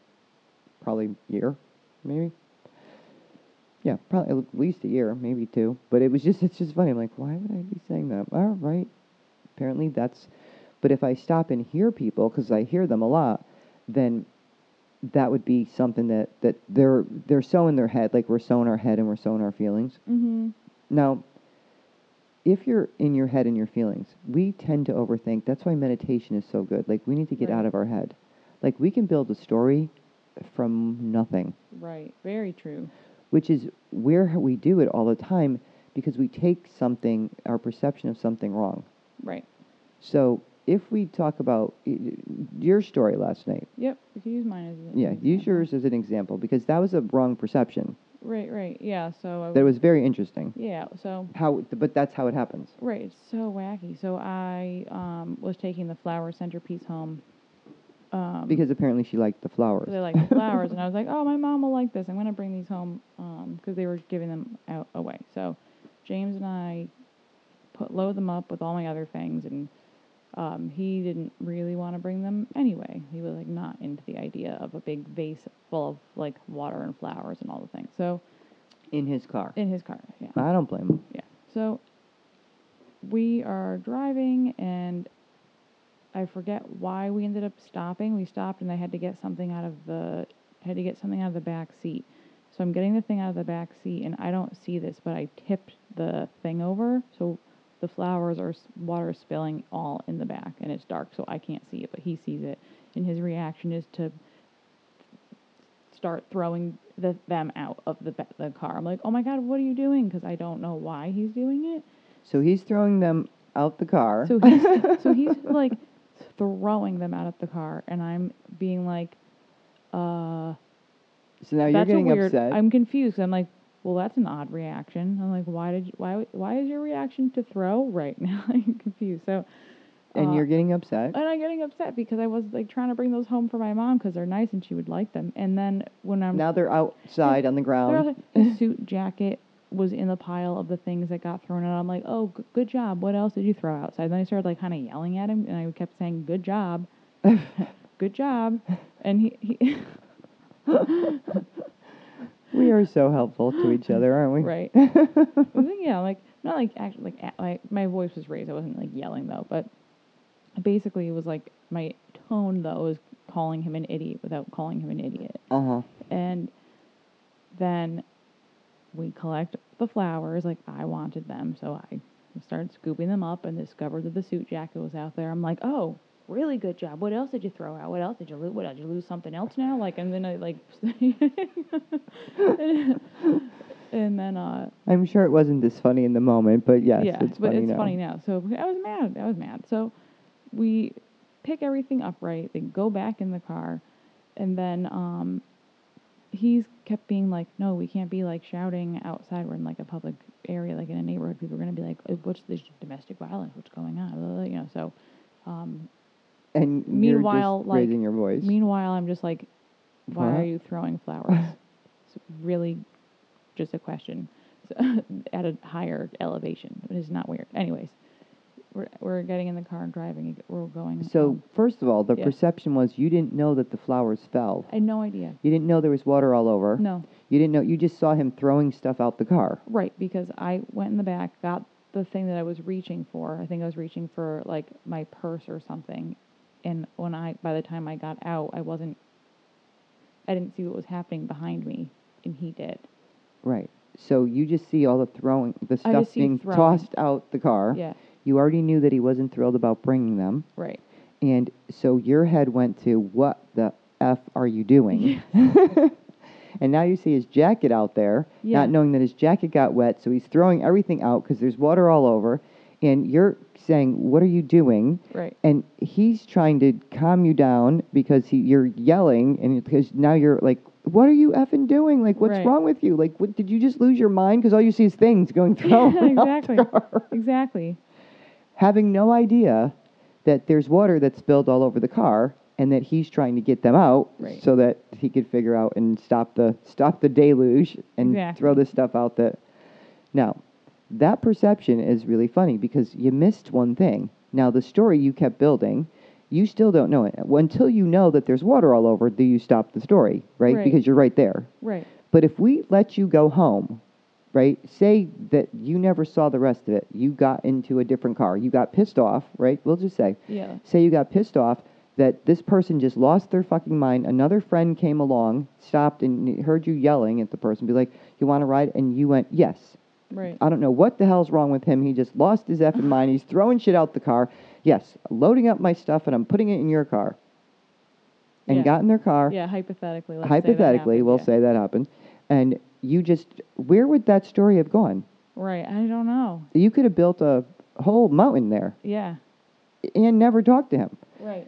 probably year, maybe. Yeah, probably at least a year, maybe two. But it was just, it's just funny. I'm like, why would I be saying that? All right. Apparently that's, but if I stop and hear people, because I hear them a lot, then that would be something that, that they're, they're so in their head, like we're so in our head and we're so in our feelings. Mm-hmm. Now, if you're in your head and your feelings, we tend to overthink. That's why meditation is so good. Like, we need to get Right. out of our head. Like, we can build a story from nothing, Right. Very true. which is where we do it all the time because we take something, our perception of something wrong. Right. So, if we talk about your story last night, Yep. You can use mine as an yeah, use yours as an example because that was a wrong perception. Right. Right. Yeah. So I That was very interesting. Yeah. So How, but that's how it happens. Right, it's so wacky. So I um, was taking the flower centerpiece home. Um, Because apparently she liked the flowers. They like the flowers, and I was like, "Oh, my mom will like this. I'm gonna bring these home," because they were giving them out away. So James and I put load them up with all my other things, and um, he didn't really want to bring them anyway. He was like not into the idea of a big vase full of like water and flowers and all the things. So in his car. in his car, yeah. I don't blame him. Yeah. So we are driving and I forget why we ended up stopping. We stopped and I had to get something out of the had to get something out of the back seat. So I'm getting the thing out of the back seat and I don't see this, but I tipped the thing over. So the flowers are water spilling all in the back and it's dark so I can't see it, but he sees it. And his reaction is to start throwing the, them out of the the car. I'm like, "Oh my god, what are you doing?" because I don't know why he's doing it. So he's throwing them out the car. So he's so he's like throwing them out of the car, and I'm being like, "Uh, So now you're getting weird." upset. I'm confused. I'm like, "Well, that's an odd reaction." I'm like, "Why did you, why why is your reaction to throw right now?" I'm confused. So. and uh, you're getting upset. and I'm getting upset because I was like trying to bring those home for my mom because they're nice and she would like them. And then when I'm now they're outside on the ground. also- suit jacket was in the pile of the things that got thrown out. I'm like, oh, g- good job. What else did you throw outside? Then I started like kind of yelling at him, and I kept saying, good job, good job. And he, he we are so helpful to each other, aren't we? right, yeah, like not like actually like like my voice was raised. I wasn't like yelling though, but basically it was like my tone though was calling him an idiot without calling him an idiot. Uh huh. and then we collect the flowers like I wanted them, so I started scooping them up and discovered that the suit jacket was out there. I'm like, oh, really good job. What else did you throw out? What else did you lose? What else did you lose something else now? Like, and then I like, and then uh, I'm sure it wasn't this funny in the moment, but yes, yeah, it's but funny it's now. funny now. So I was mad. I was mad. So we pick everything up right. They go back in the car, and then um, he's kept being like, no, we can't be like shouting outside. We're in like a public area, like in a neighborhood. People are gonna be like, "Uh, what's this domestic violence? What's going on? You know, so. Um, And Meanwhile, like, raising your voice. meanwhile, I'm just like, why What? are you throwing flowers? it's really just a question so, at a higher elevation. It is not weird. Anyways, we're we're getting in the car and driving. We're going. so home. first of all, the Yeah. perception was you didn't know that the flowers fell. I had no idea. You didn't know there was water all over. No. You didn't know. You just saw him throwing stuff out the car. Right, because I went in the back, got the thing that I was reaching for. I think I was reaching for like my purse or something. And when I by the time I got out, I wasn't I didn't see what was happening behind me and he did. Right. So you just see all the throwing, the stuff being throwing. tossed out the car. Yeah, You already knew that he wasn't thrilled about bringing them. right. And so your head went to, what the F are you doing? and now you see his jacket out there, Yeah. not knowing that his jacket got wet. So he's throwing everything out because there's water all over. And you're saying, what are you doing? Right. And he's trying to calm you down because he, you're yelling, and because now you're like, "What are you effing doing? Like, what's Right. wrong with you? Like, what, did you just lose your mind? Because all you see is things going through exactly. Exactly. having no idea that there's water that's spilled all over the car, and that he's trying to get them out Right. so that he could figure out and stop the stop the deluge and Exactly. throw this stuff out. That now that perception is really funny because you missed one thing. Now the story you kept building, you still don't know it until you know that there's water all over. Do you stop the story, right? Right. Because you're right there. Right. But if we let you go home, right? Say that you never saw the rest of it. You got into a different car. You got pissed off, right? We'll just say. Yeah. Say you got pissed off that this person just lost their fucking mind. Another friend came along, stopped, and heard you yelling at the person, be like, You want to ride? And you went, Yes. Right. I don't know what the hell's wrong with him. He just lost his effing mind. He's throwing shit out the car. Yes, loading up my stuff and I'm putting it in your car. And Yeah. got in their car Yeah, hypothetically. Let's say that hypothetically, we'll yeah. say that happened, and you just, where would that story have gone? Right. I don't know. You could have built a whole mountain there Yeah. and never talked to him. Right.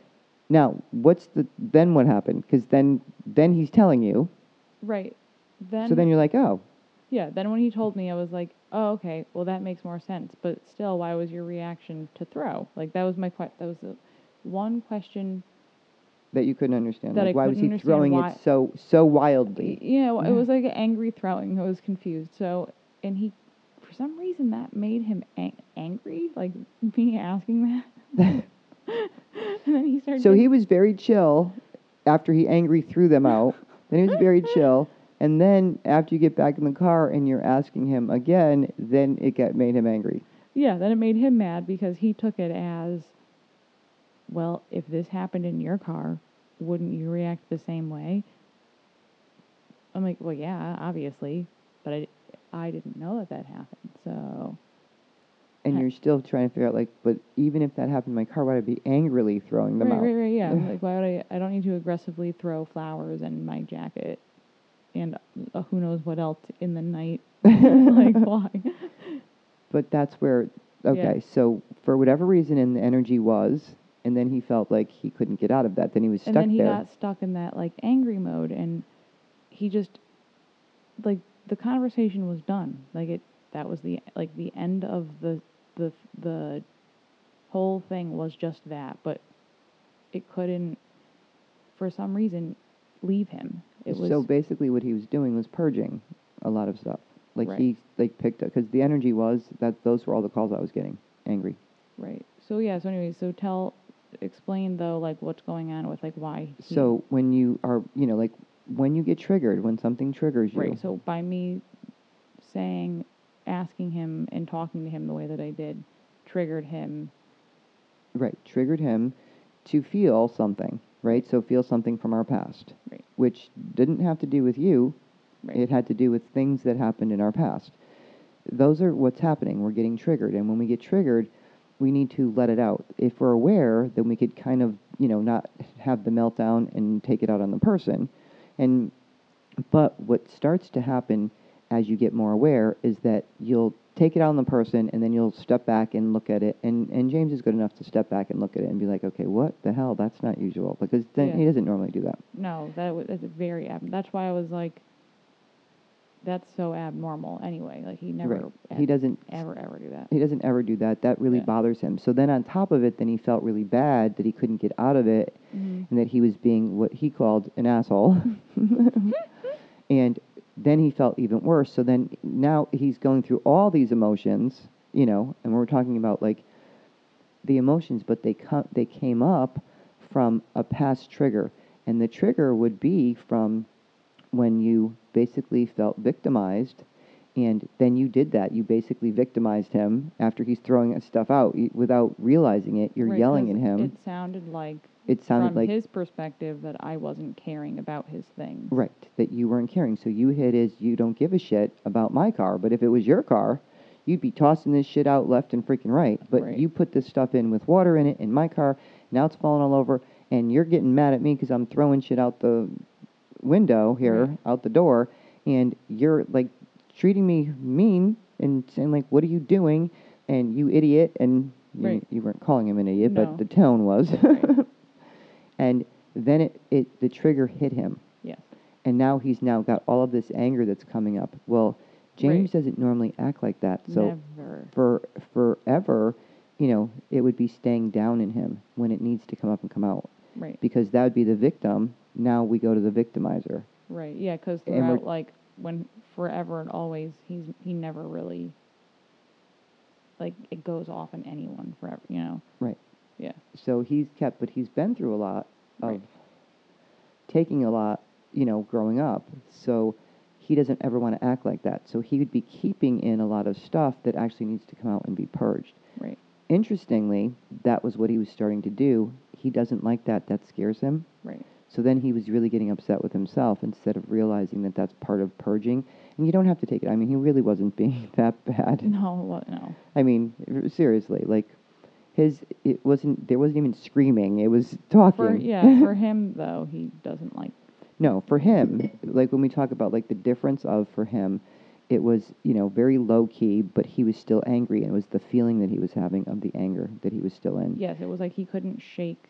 Now, what's the then? What happened? Because then, then he's telling you. Right. Then. so then you're like, oh, Yeah. Then when he told me, I was like, oh, okay. Well, that makes more sense. But still, why was your reaction to throw? Like that was my que- That was the one question. that you couldn't understand. That like, I why was he throwing why- it so so wildly? Yeah. well, Yeah. It was like an angry throwing. I was confused. So, and he, for some reason, that made him ang- angry. Like me asking that. and then he started. So he was very chill after he angry threw them out. then he was very chill. And then after you get back in the car and you're asking him again, then it got made him angry. Yeah, then it made him mad because he took it as, well, if this happened in your car, wouldn't you react the same way? I'm like, well, yeah, obviously, but I, I didn't know that that happened. So, And Huh. you're still trying to figure out like, but even if that happened in my car, why would I be angrily throwing them right, out? right, right, yeah. Like, why would I? I don't need to aggressively throw flowers in my jacket, and uh, who knows what else in the night. like, why? But that's where okay, so for whatever reason and the energy was, and then he felt like he couldn't get out of that. Then he was stuck and then he there. got stuck in that like angry mode and he just like the conversation was done like it that was the like the end of the the the whole thing was just that but it couldn't for some reason leave him it was so basically, what he was doing was purging a lot of stuff. Like Right. he like picked up because the energy was that those were all the calls I was getting. Angry. right so yeah so anyway, so tell explain though like what's going on with like why So when you are, you know, like when you get triggered, when something triggers you, Right. So by me saying, asking him and talking to him the way that I did, triggered him. right, triggered him to feel something, right? So feel something from our past, Right. which didn't have to do with you. Right. It had to do with things that happened in our past. Those are what's happening. We're getting triggered, and when we get triggered, we need to let it out. If we're aware, then we could kind of, you know, not have the meltdown and take it out on the person. And but what starts to happen as you get more aware is that you'll take it out on the person and then you'll step back and look at it and and James is good enough to step back and look at it and be like okay what the hell that's not usual because then Yeah. he doesn't normally do that No, that was that's very ab. That's why I was like, that's so abnormal. Anyway, like he never. right ab- he doesn't ever ever do that. he doesn't ever do that that really Yeah. bothers him so then on top of it then he felt really bad that he couldn't get out of it Mhm. and that he was being what he called an asshole. and then he felt even worse. So then now he's going through all these emotions, you know, and we're talking about like the emotions, but they come they came up from a past trigger, and the trigger would be from when you basically felt victimized. And then you did that. You basically victimized him after he's throwing stuff out y- without realizing it. You're Right, yelling 'cause at him. It sounded like It sounded from like his perspective that I wasn't caring about his thing. Right, that you weren't caring. So you hit is you don't give a shit about my car. But if it was your car, you'd be tossing this shit out left and freaking right. But Right. you put this stuff in with water in it in my car. Now it's falling all over, and you're getting mad at me because I'm throwing shit out the window here, Right. out the door, and you're like treating me mean and saying like, "What are you doing?" And you idiot, and you, Right. you weren't calling him an idiot, No. but the tone was. Right. and then it, it the trigger hit him Yes. and now he's now got all of this anger that's coming up. Well, James doesn't normally act like that. So Never. for forever, you know, it would be staying down in him when it needs to come up and come out Right. because that would be the victim. Now we go to the victimizer. Right. Yeah, because And we're- throughout like when forever and always he's he never really like it goes off on anyone forever. You know. Right. Yeah. So he's kept, but he's been through a lot of Right. taking a lot, you know, growing up. So he doesn't ever want to act like that. So he would be keeping in a lot of stuff that actually needs to come out and be purged. Right. Interestingly, that was what he was starting to do. He doesn't like that. That scares him. Right. So then he was really getting upset with himself instead of realizing that that's part of purging. And you don't have to take it. I mean, he really wasn't being that bad. No. No. I mean, seriously, like his it wasn't there wasn't even screaming. It was talking. For yeah, for him though, he doesn't like. no, for him, like when we talk about like the difference of for him, it was, you know, very low key, but he was still angry and it was the feeling that he was having of the anger that he was still in. Yes, it was like he couldn't shake.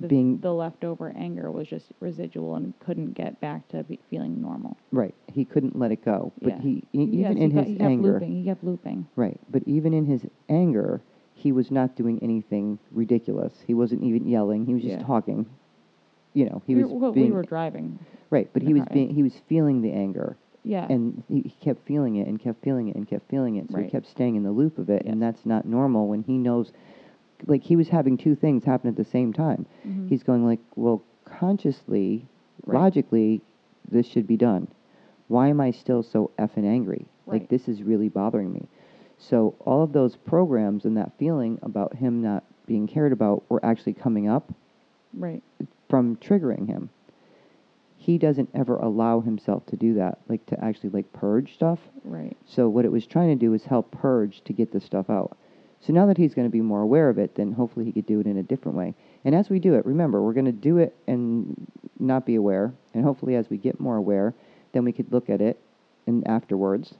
The, Being- the leftover anger was just residual and couldn't get back to be feeling normal. Right. He couldn't let it go. But Yeah. he e- even yes, in he, his kept, he anger looping. He kept looping. Right. But even in his anger, he was not doing anything ridiculous. He wasn't even yelling. He was just Yeah. talking. You know, he we, was were- well, being we were driving. right, but he was being he was feeling the anger, Yeah. and he, he kept feeling it and kept feeling it and kept feeling it. So he kept staying in the loop of it, and that's not normal when he knows. Like he was having two things happen at the same time. Mhm. He's going like, well, consciously, Right. logically, this should be done. Why am I still so effing angry? Like this is really bothering me. So all of those programs and that feeling about him not being cared about were actually coming up right. from triggering him. He doesn't ever allow himself to do that, like to actually like purge stuff. Right. So what it was trying to do was help purge to get the stuff out. So now that he's going to be more aware of it, then hopefully he could do it in a different way. And as we do it, remember, we're going to do it and not be aware. And hopefully as we get more aware, then we could look at it and afterwards.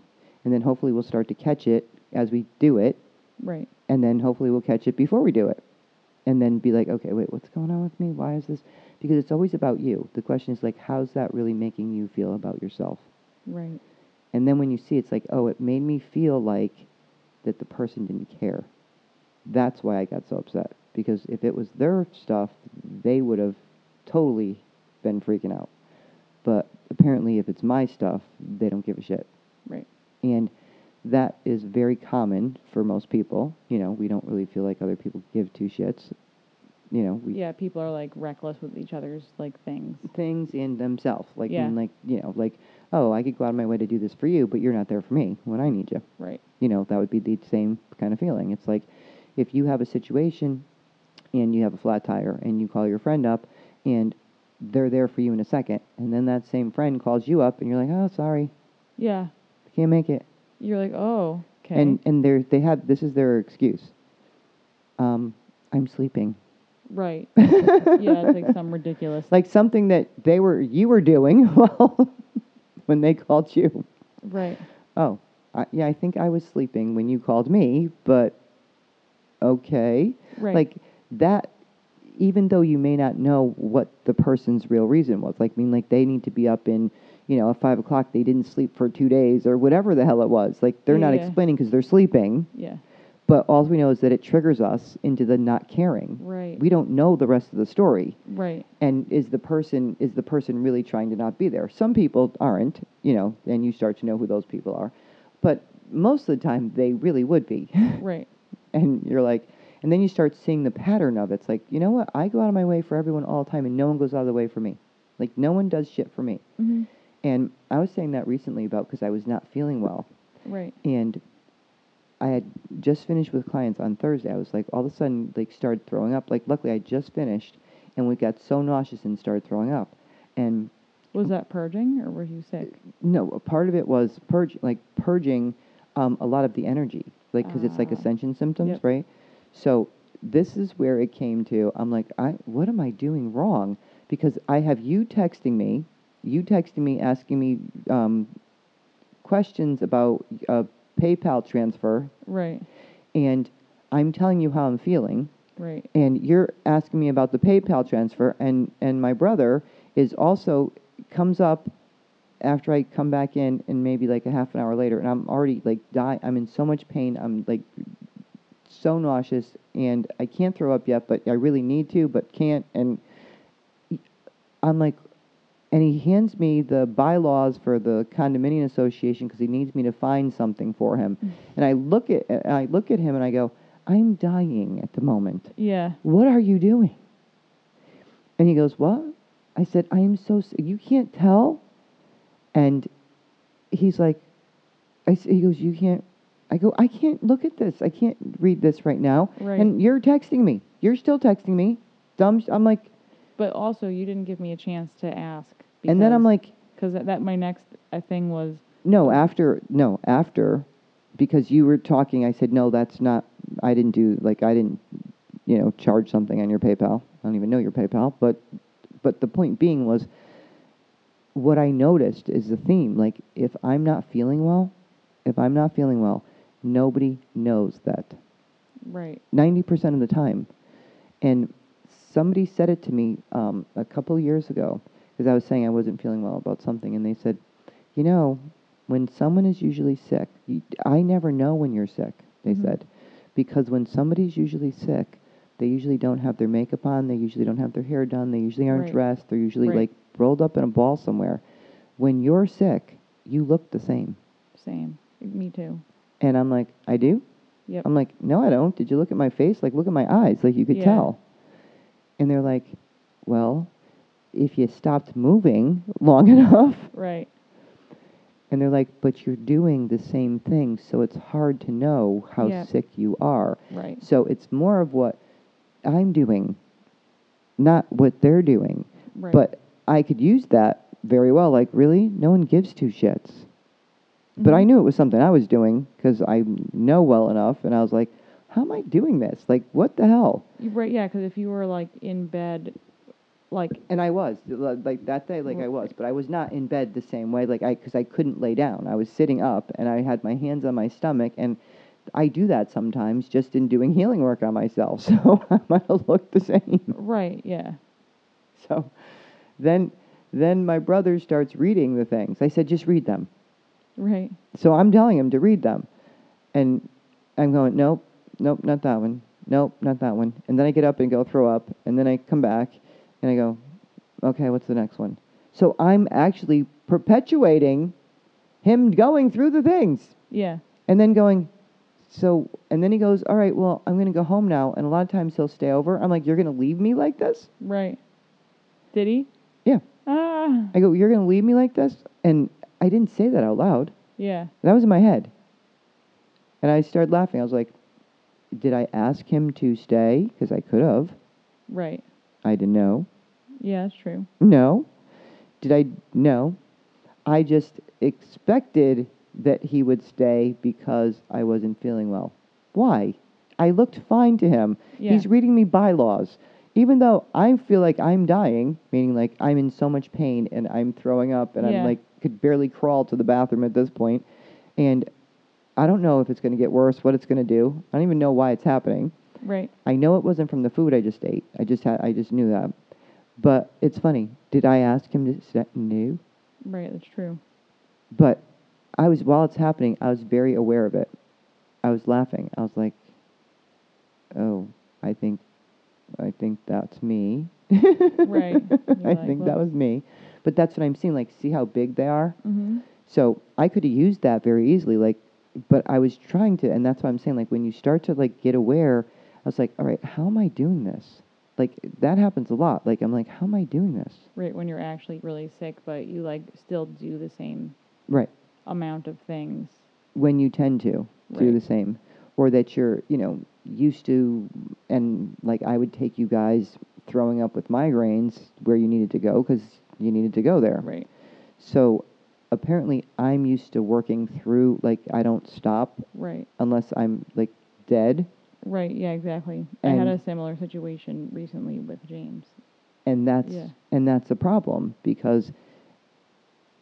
And then hopefully we'll start to catch it as we do it. Right. And then hopefully we'll catch it before we do it. And then be like, okay, wait, what's going on with me? Why is this? Because it's always about you. The question is like, how's that really making you feel about yourself? Right. And then when you see it's like, oh, it made me feel like that the person didn't care. That's why I got so upset. Because if it was their stuff, they would have totally been freaking out. But apparently, if it's my stuff, they don't give a shit. Right. And that is very common for most people. You know, we don't really feel like other people give two shits. You know, we Yeah. People are like reckless with each other's like things. things in themselves. Like, Yeah. in like, you know, like, oh, I could go out of my way to do this for you, but you're not there for me when I need you. Right. You know, that would be the same kind of feeling. It's like if you have a situation and you have a flat tire and you call your friend up and they're there for you in a second, and then that same friend calls you up and you're like, oh, sorry, Yeah. I can't make it. You're like, oh, okay. And and they're they have this is their excuse. Um, I'm sleeping. right. yeah. It's like some ridiculous. Like something that they were you were doing well when they called you. right. oh, I, yeah, I think I was sleeping when you called me, but okay. Right. Like that, even though you may not know what the person's real reason was, like, I mean, like they need to be up in, you know, at five o'clock, they didn't sleep for two days or whatever the hell it was. Like they're not Yeah. explaining because they're sleeping, yeah. But all we know is that it triggers us into the not caring. Right. We don't know the rest of the story right. and is the person is the person really trying to not be there some people aren't you know and you start to know who those people are but most of the time they really would be Right. and you're like and then you start seeing the pattern of it. it's like you know what i go out of my way for everyone all the time and no one goes out of the way for me like no one does shit for me hmm and i was saying that recently about because i was not feeling well Right. and I had just finished with clients on Thursday. I was like, all of a sudden, like, started throwing up. Like, luckily, I just finished, and we got so nauseous and started throwing up. And Was that purging or were you sick? no, a part of it was purge, like purging um, a lot of the energy, like because it's like Ah. ascension symptoms, Yep. right? So this is where it came to. I'm like, I what am I doing wrong? Because I have you texting me, you texting me asking me um, questions about a PayPal transfer, Right. and I'm telling you how I'm feeling, Right. and you're asking me about the PayPal transfer, and and my brother is also comes up after I come back in, and maybe like a half an hour later, and I'm already like die. I'm in so much pain. I'm like so nauseous, and I can't throw up yet, but I really need to, but can't, and I'm like. And he hands me the bylaws for the condominium association because he needs me to find something for him. Mm. And I look at I look at him and I go, "I'm dying at the moment. Yeah. What are you doing?" And he goes, "What?" I said, "I am so sick. You can't tell." And he's like, I s- he goes, "You can't." I go, "I can't look at this. I can't read this right now." Right. And you're texting me. You're still texting me. Dumb. sh- I'm like, But also, you didn't give me a chance to ask. And then I'm like, because that, that my next uh, thing was No, after no, after because you were talking, I said no, that's not. I didn't do like I didn't, you know, charge something on your PayPal. I don't even know your PayPal, but but the point being was what I noticed is the theme. Like if I'm not feeling well, if I'm not feeling well, nobody knows that. right. 90% of the time. And somebody said it to me um, a couple years ago because I was saying I wasn't feeling well about something, and they said, You know, when someone is usually sick, you, I never know when you're sick, they Mhm. said, because when somebody's usually sick, they usually don't have their makeup on, they usually don't have their hair done, they usually aren't Right. dressed, they're usually Right. like rolled up in a ball somewhere. When you're sick, you look the same. Same. Me too. And I'm like, I do? Yep. I'm like, no, I don't. Did you look at my face? Like, look at my eyes. Like, you could Yeah. tell. And they're like, well, if you stopped moving long enough. right. And they're like, but you're doing the same thing, so it's hard to know how Yeah. sick you are. Right. So it's more of what I'm doing, not what they're doing. Right. But I could use that very well. Like, really? No one gives two shits. But I Mhm. knew it was something I was doing because I know well enough, and I was like, "How am I doing this? Like, what the hell?" Right. Yeah. Because if you were like in bed, like And I was like that day, like I was, but I was not in bed the same way, like I because I couldn't lay down. I was sitting up, and I had my hands on my stomach, and I do that sometimes just in doing healing work on myself, so I might have looked the same. right. Yeah. So then, then my brother starts reading the things. I said, "Just read them." Right. So I'm telling him to read them. And I'm going, nope, nope, not that one. Nope, not that one. And then I get up and go throw up. And then I come back and I go, okay, what's the next one? So I'm actually perpetuating him going through the things Yeah. and then going, so, and then he goes, all right, well, I'm going to go home now. And a lot of times he'll stay over. I'm like, you're going to leave me like this? Right. Did he? Yeah. Ah. I go, you're going to leave me like this? And I didn't say that out loud. Yeah. That was in my head. And I started laughing. I was like, did I ask him to stay? Because I could have. Right. I didn't know. Yeah. That's true. No. Did I? No. I just expected that he would stay because I wasn't feeling well. Why? I looked fine to him. Yeah. He's reading me bylaws. Even though I feel like I'm dying, meaning like I'm in so much pain and I'm throwing up and Yeah. I'm like could barely crawl to the bathroom at this point, And I don't know if it's going to get worse, what it's going to do. I don't even know why it's happening. Right. I know it wasn't from the food I just ate. I just had I just knew that. But it's funny. Did I ask him to say no? Right. That's true. But I was while it's happening, I was very aware of it. I was laughing. I was like, "Oh, I think I think that's me." Right. I like, think that was me. But that's what I'm seeing like see how big they are? Mm-hmm. So I could have used that very easily, like, but I was trying to, and that's why I'm saying, like, when you start to like get aware, was like, all right, how am I doing this? Like that happens a lot. Like I'm like, how am I doing this? Right. When you're actually really sick, but you like still do the same Right. amount of things. When you tend to do the same, or that you're, you know, used to, and like I would take you guys throwing up with migraines where you needed to go because you needed to go there. Right. So apparently, I'm used to working through. Like I don't stop Right. unless I'm like dead. Right. Yeah. Exactly. I had a similar situation recently with James. and that's Yeah. and that's a problem because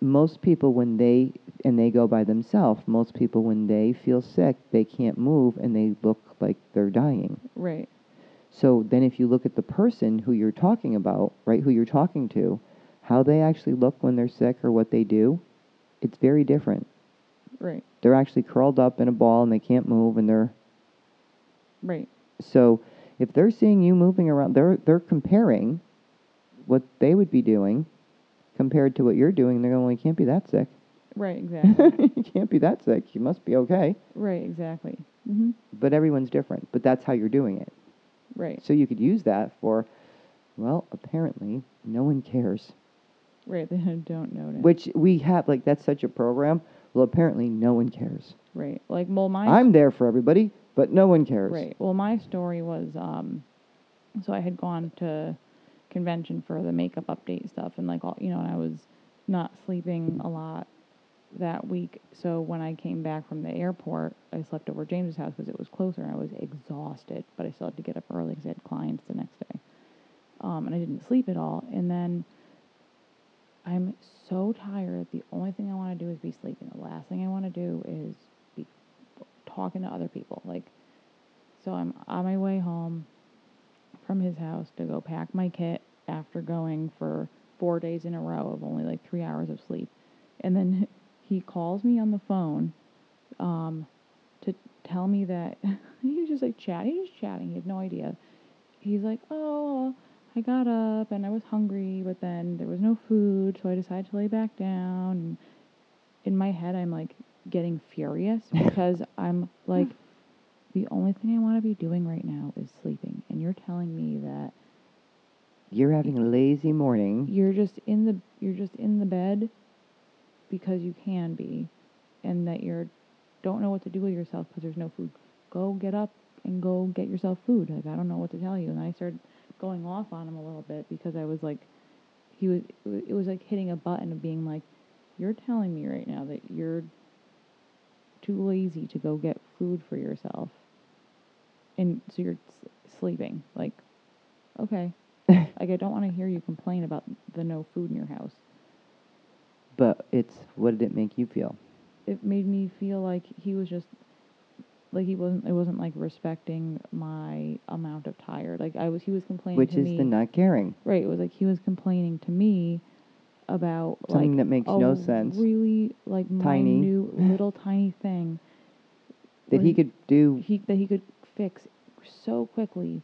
most people when they and they go by themselves most people when they feel sick they can't move and they look like they're dying Right. so then if you look at the person who you're talking about right who you're talking to how they actually look when they're sick or what they do it's very different Right. they're actually curled up in a ball and they can't move and they're Right. So if they're seeing you moving around, they're they're comparing what they would be doing compared to what you're doing. They're going, well, you can't be that sick. Right. Exactly. you can't be that sick. You must be okay. right. Exactly. Mm-hmm. But everyone's different. But that's how you're doing it. Right. So you could use that for, well, apparently no one cares. Right. They don't notice. Which we have like that's such a program. Well, apparently no one cares. Right. Like, well, my I'm there for everybody, but no one cares. Right. Well, my story was um, so I had gone to convention for the makeup update stuff, and like all you know, and I was not sleeping a lot that week. So when I came back from the airport, I slept over James's house because it was closer. and I was exhausted, but I still had to get up early because I had clients the next day, um, and I didn't sleep at all. And then I'm so tired. The only thing I want to do is be sleeping. The last thing I want to do is talking to other people. Like, so I'm on my way home from his house to go pack my kit after going for four days in a row of only like three hours of sleep. And then he calls me on the phone um, to tell me that he was just like chatting. He was chatting. He had no idea. He's like, oh, I got up and I was hungry, but then there was no food, so I decided to lay back down. And in my head, I'm like getting furious because I'm like, hmm. the only thing I want to be doing right now is sleeping. And you're telling me that You're having a lazy morning. you're just in the you're just in the bed because you can be, and that you're don't know what to do with yourself because there's no food. Go get up and go get yourself food. Like I don't know what to tell you. And I started going off on him a little bit because I was like, he was it was, it was like hitting a button of being like, you're telling me right now that you're too lazy to go get food for yourself, and so you're s- sleeping. Like, okay. like I don't want to hear you complain about the no food in your house. But it's what did it make you feel? It made me feel like he was just like he wasn't. It wasn't like respecting my amount of tired. Like I was. He was complaining Which is me. the not caring. Right. It was like he was complaining to me about Something like that makes no sense. Really like Tiny. minute little tiny thing That he could do he that he could fix so quickly,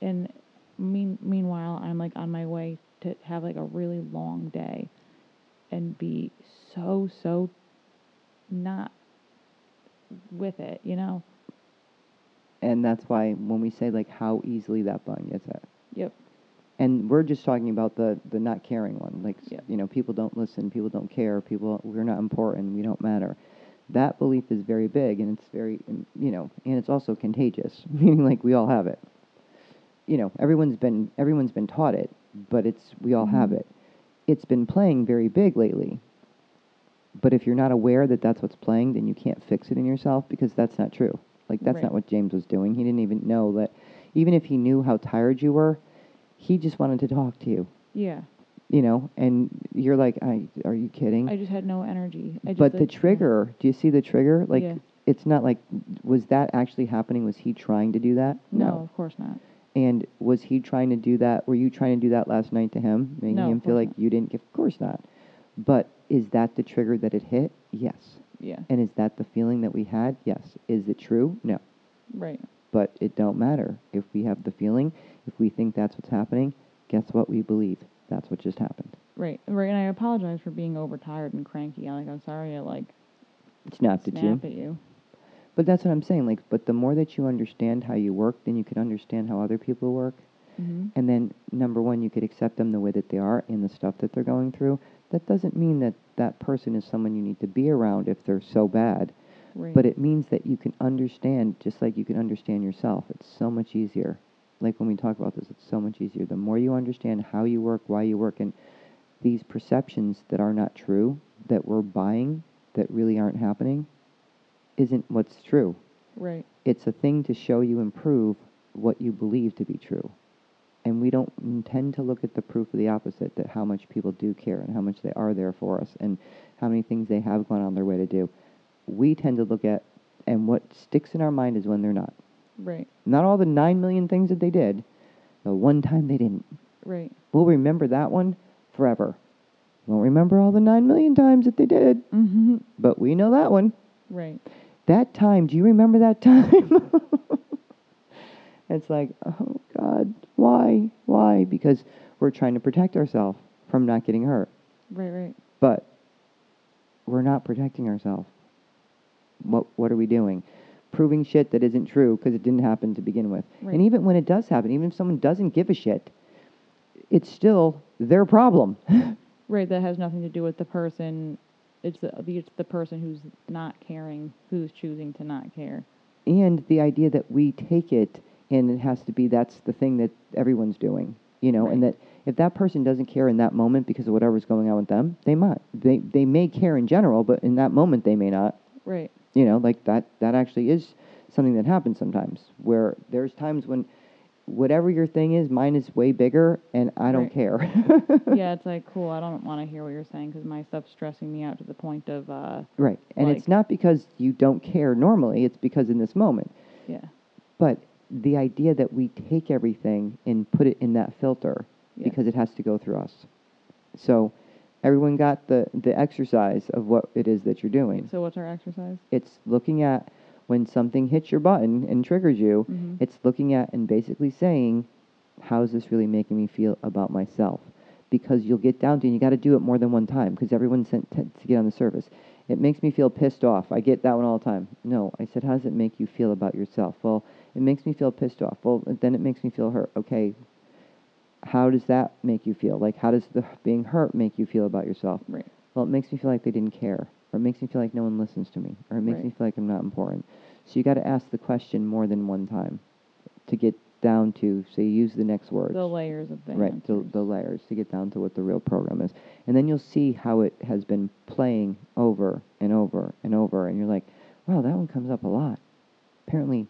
and mean meanwhile I'm like on my way to have like a really long day, and be so so not with it, you know. and that's why when we say like how easily that button gets hit. Yep. And we're just talking about the the not caring one. Like Yeah. you know, people don't listen, people don't care, people we're not important, we don't matter. That belief is very big and it's very you know, and it's also contagious, meaning like we all have it. You know, everyone's been everyone's been taught it, but it's we all have Mhm. it. It's been playing very big lately. But if you're not aware that that's what's playing, then you can't fix it in yourself because that's not true. Like that's Right. not what James was doing. He didn't even know that even if he knew how tired you were, he just wanted to talk to you. Yeah. you know, and you're like, I, are you kidding? I just had no energy. I just, but the like, yeah. trigger, do you see the trigger? Like, Yeah. it's not like, was that actually happening? Was he trying to do that? No, of course not. And was he trying to do that? Were you trying to do that last night to him, making No, him feel like not. you didn't give? Of course not. But is that the trigger that it hit? Yes. Yeah. And is that the feeling that we had? Yes. Is it true? No. Right. But it don't matter. If we have the feeling, if we think that's what's happening, guess what we believe? That's what just happened. Right. Right. And I apologize for being overtired and cranky. Like I'm sorry I like Snapped at you. snap at you. But that's what I'm saying. Like, but the more that you understand how you work, then you can understand how other people work. Mm-hmm. And then, number one, you could accept them the way that they are and the stuff that they're going through. That doesn't mean that that person is someone you need to be around if they're so bad. Right. But it means that you can understand just like you can understand yourself. It's so much easier. Like when we talk about this, it's so much easier. The more you understand how you work, why you work, and these perceptions that are not true, that we're buying, that really aren't happening, isn't what's true. right. It's a thing to show you and prove what you believe to be true. And we don't tend to look at the proof of the opposite, that how much people do care and how much they are there for us and how many things they have gone on their way to do. We tend to look at, and what sticks in our mind is when they're not. Right. Not all the nine million things that they did, the one time they didn't. Right. We'll remember that one forever. We won't remember all the nine million times that they did, Mm-hmm. but we know that one. Right. That time, do you remember that time? it's like, oh God, why? Why? Because we're trying to protect ourselves from not getting hurt. Right. Right. But we're not protecting ourselves. What what are we doing? Proving shit that isn't true because it didn't happen to begin with. Right. And even when it does happen, even if someone doesn't give a shit, it's still their problem. Right. That has nothing to do with the person. It's the it's the person who's not caring, who's choosing to not care. and the idea that we take it and it has to be that's the thing that everyone's doing you know and that if that person doesn't care in that moment because of whatever's going on with them they might they they may care in general but in that moment they may not Right. You know like that that actually is something that happens sometimes where there's times when whatever your thing is mine is way bigger and i don't Right. care yeah. It's like cool. I don't want to hear what you're saying because my stuff's stressing me out to the point of uh. right and it's Like- not because you don't care normally it's because in this moment Yeah. But the idea that we take everything and put it in that filter Yeah. because it has to go through us. So everyone got the, the exercise of what it is that you're doing. So what's our exercise? It's looking at when something hits your button and triggers you, Mhm. it's looking at and basically saying, how is this really making me feel about myself? Because you'll get down to, and you got to do it more than one time because everyone sent tends to get on the surface. It makes me feel pissed off. I get that one all the time. No, I said, how does it make you feel about yourself? Well, it makes me feel pissed off. Well, then it makes me feel hurt. Okay, how does that make you feel? Like, how does the being hurt make you feel about yourself? Right. Well, it makes me feel like they didn't care, or it makes me feel like no one listens to me, or it makes Right. me feel like I'm not important. So you got to ask the question more than one time to get down to. So you use the next words, The layers of the right? The, the layers to get down to what the real program is, and then you'll see how it has been playing over and over and over, and you're like, wow, that one comes up a lot. Apparently,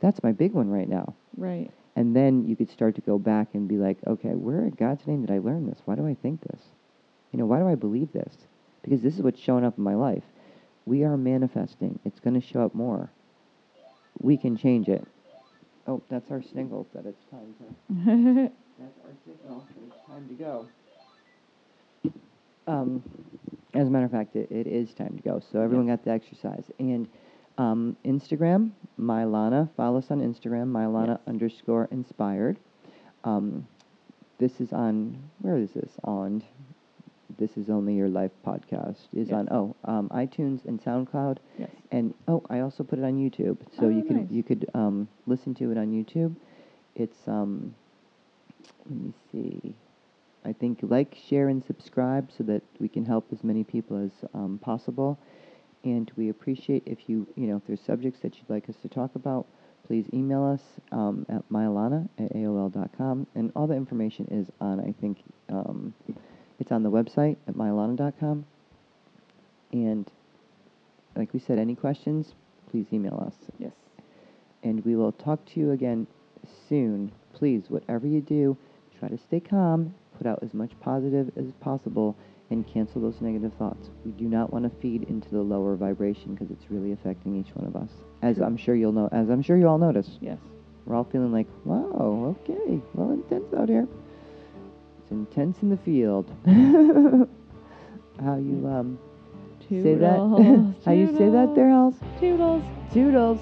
that's my big one right now. Right. And then you could start to go back and be like, okay, where in God's name did I learn this? Why do I think this? You know, why do I believe this? Because this is what's showing up in my life. We are manifesting. It's going to show up more. We can change it. Oh, that's our signal that it's time to. That's our signal that it's time to go. Um, as a matter of fact, it, it is time to go. So everyone got the exercise. And um, Instagram, Mylana. Follow us on Instagram, Mylana Yes. underscore inspired. Um, this is on, where is this on? This is only your life podcast. Is Yes. on oh um, iTunes and SoundCloud. yes. And oh, I also put it on YouTube, so Oh, you can nice. you could um, listen to it on YouTube. It's um, let me see. I think like, share, and subscribe so that we can help as many people as um, possible. And we appreciate if you you know if there's subjects that you'd like us to talk about, please email us um, at mylana at aol.com. And all the information is on I think um, it's on the website at mylana.com. And like we said, any questions, please email us. Yes. And we will talk to you again soon. Please, whatever you do, try to stay calm, put out as much positive as possible and cancel those negative thoughts. We do not want to feed into the lower vibration because it's really affecting each one of us. As. I'm sure you'll know, as I'm sure you all notice, Yes. we're all feeling like, wow, okay, well intense out here. It's intense in the field. How you um say that? How you say that there, House? Toodles. Toodles.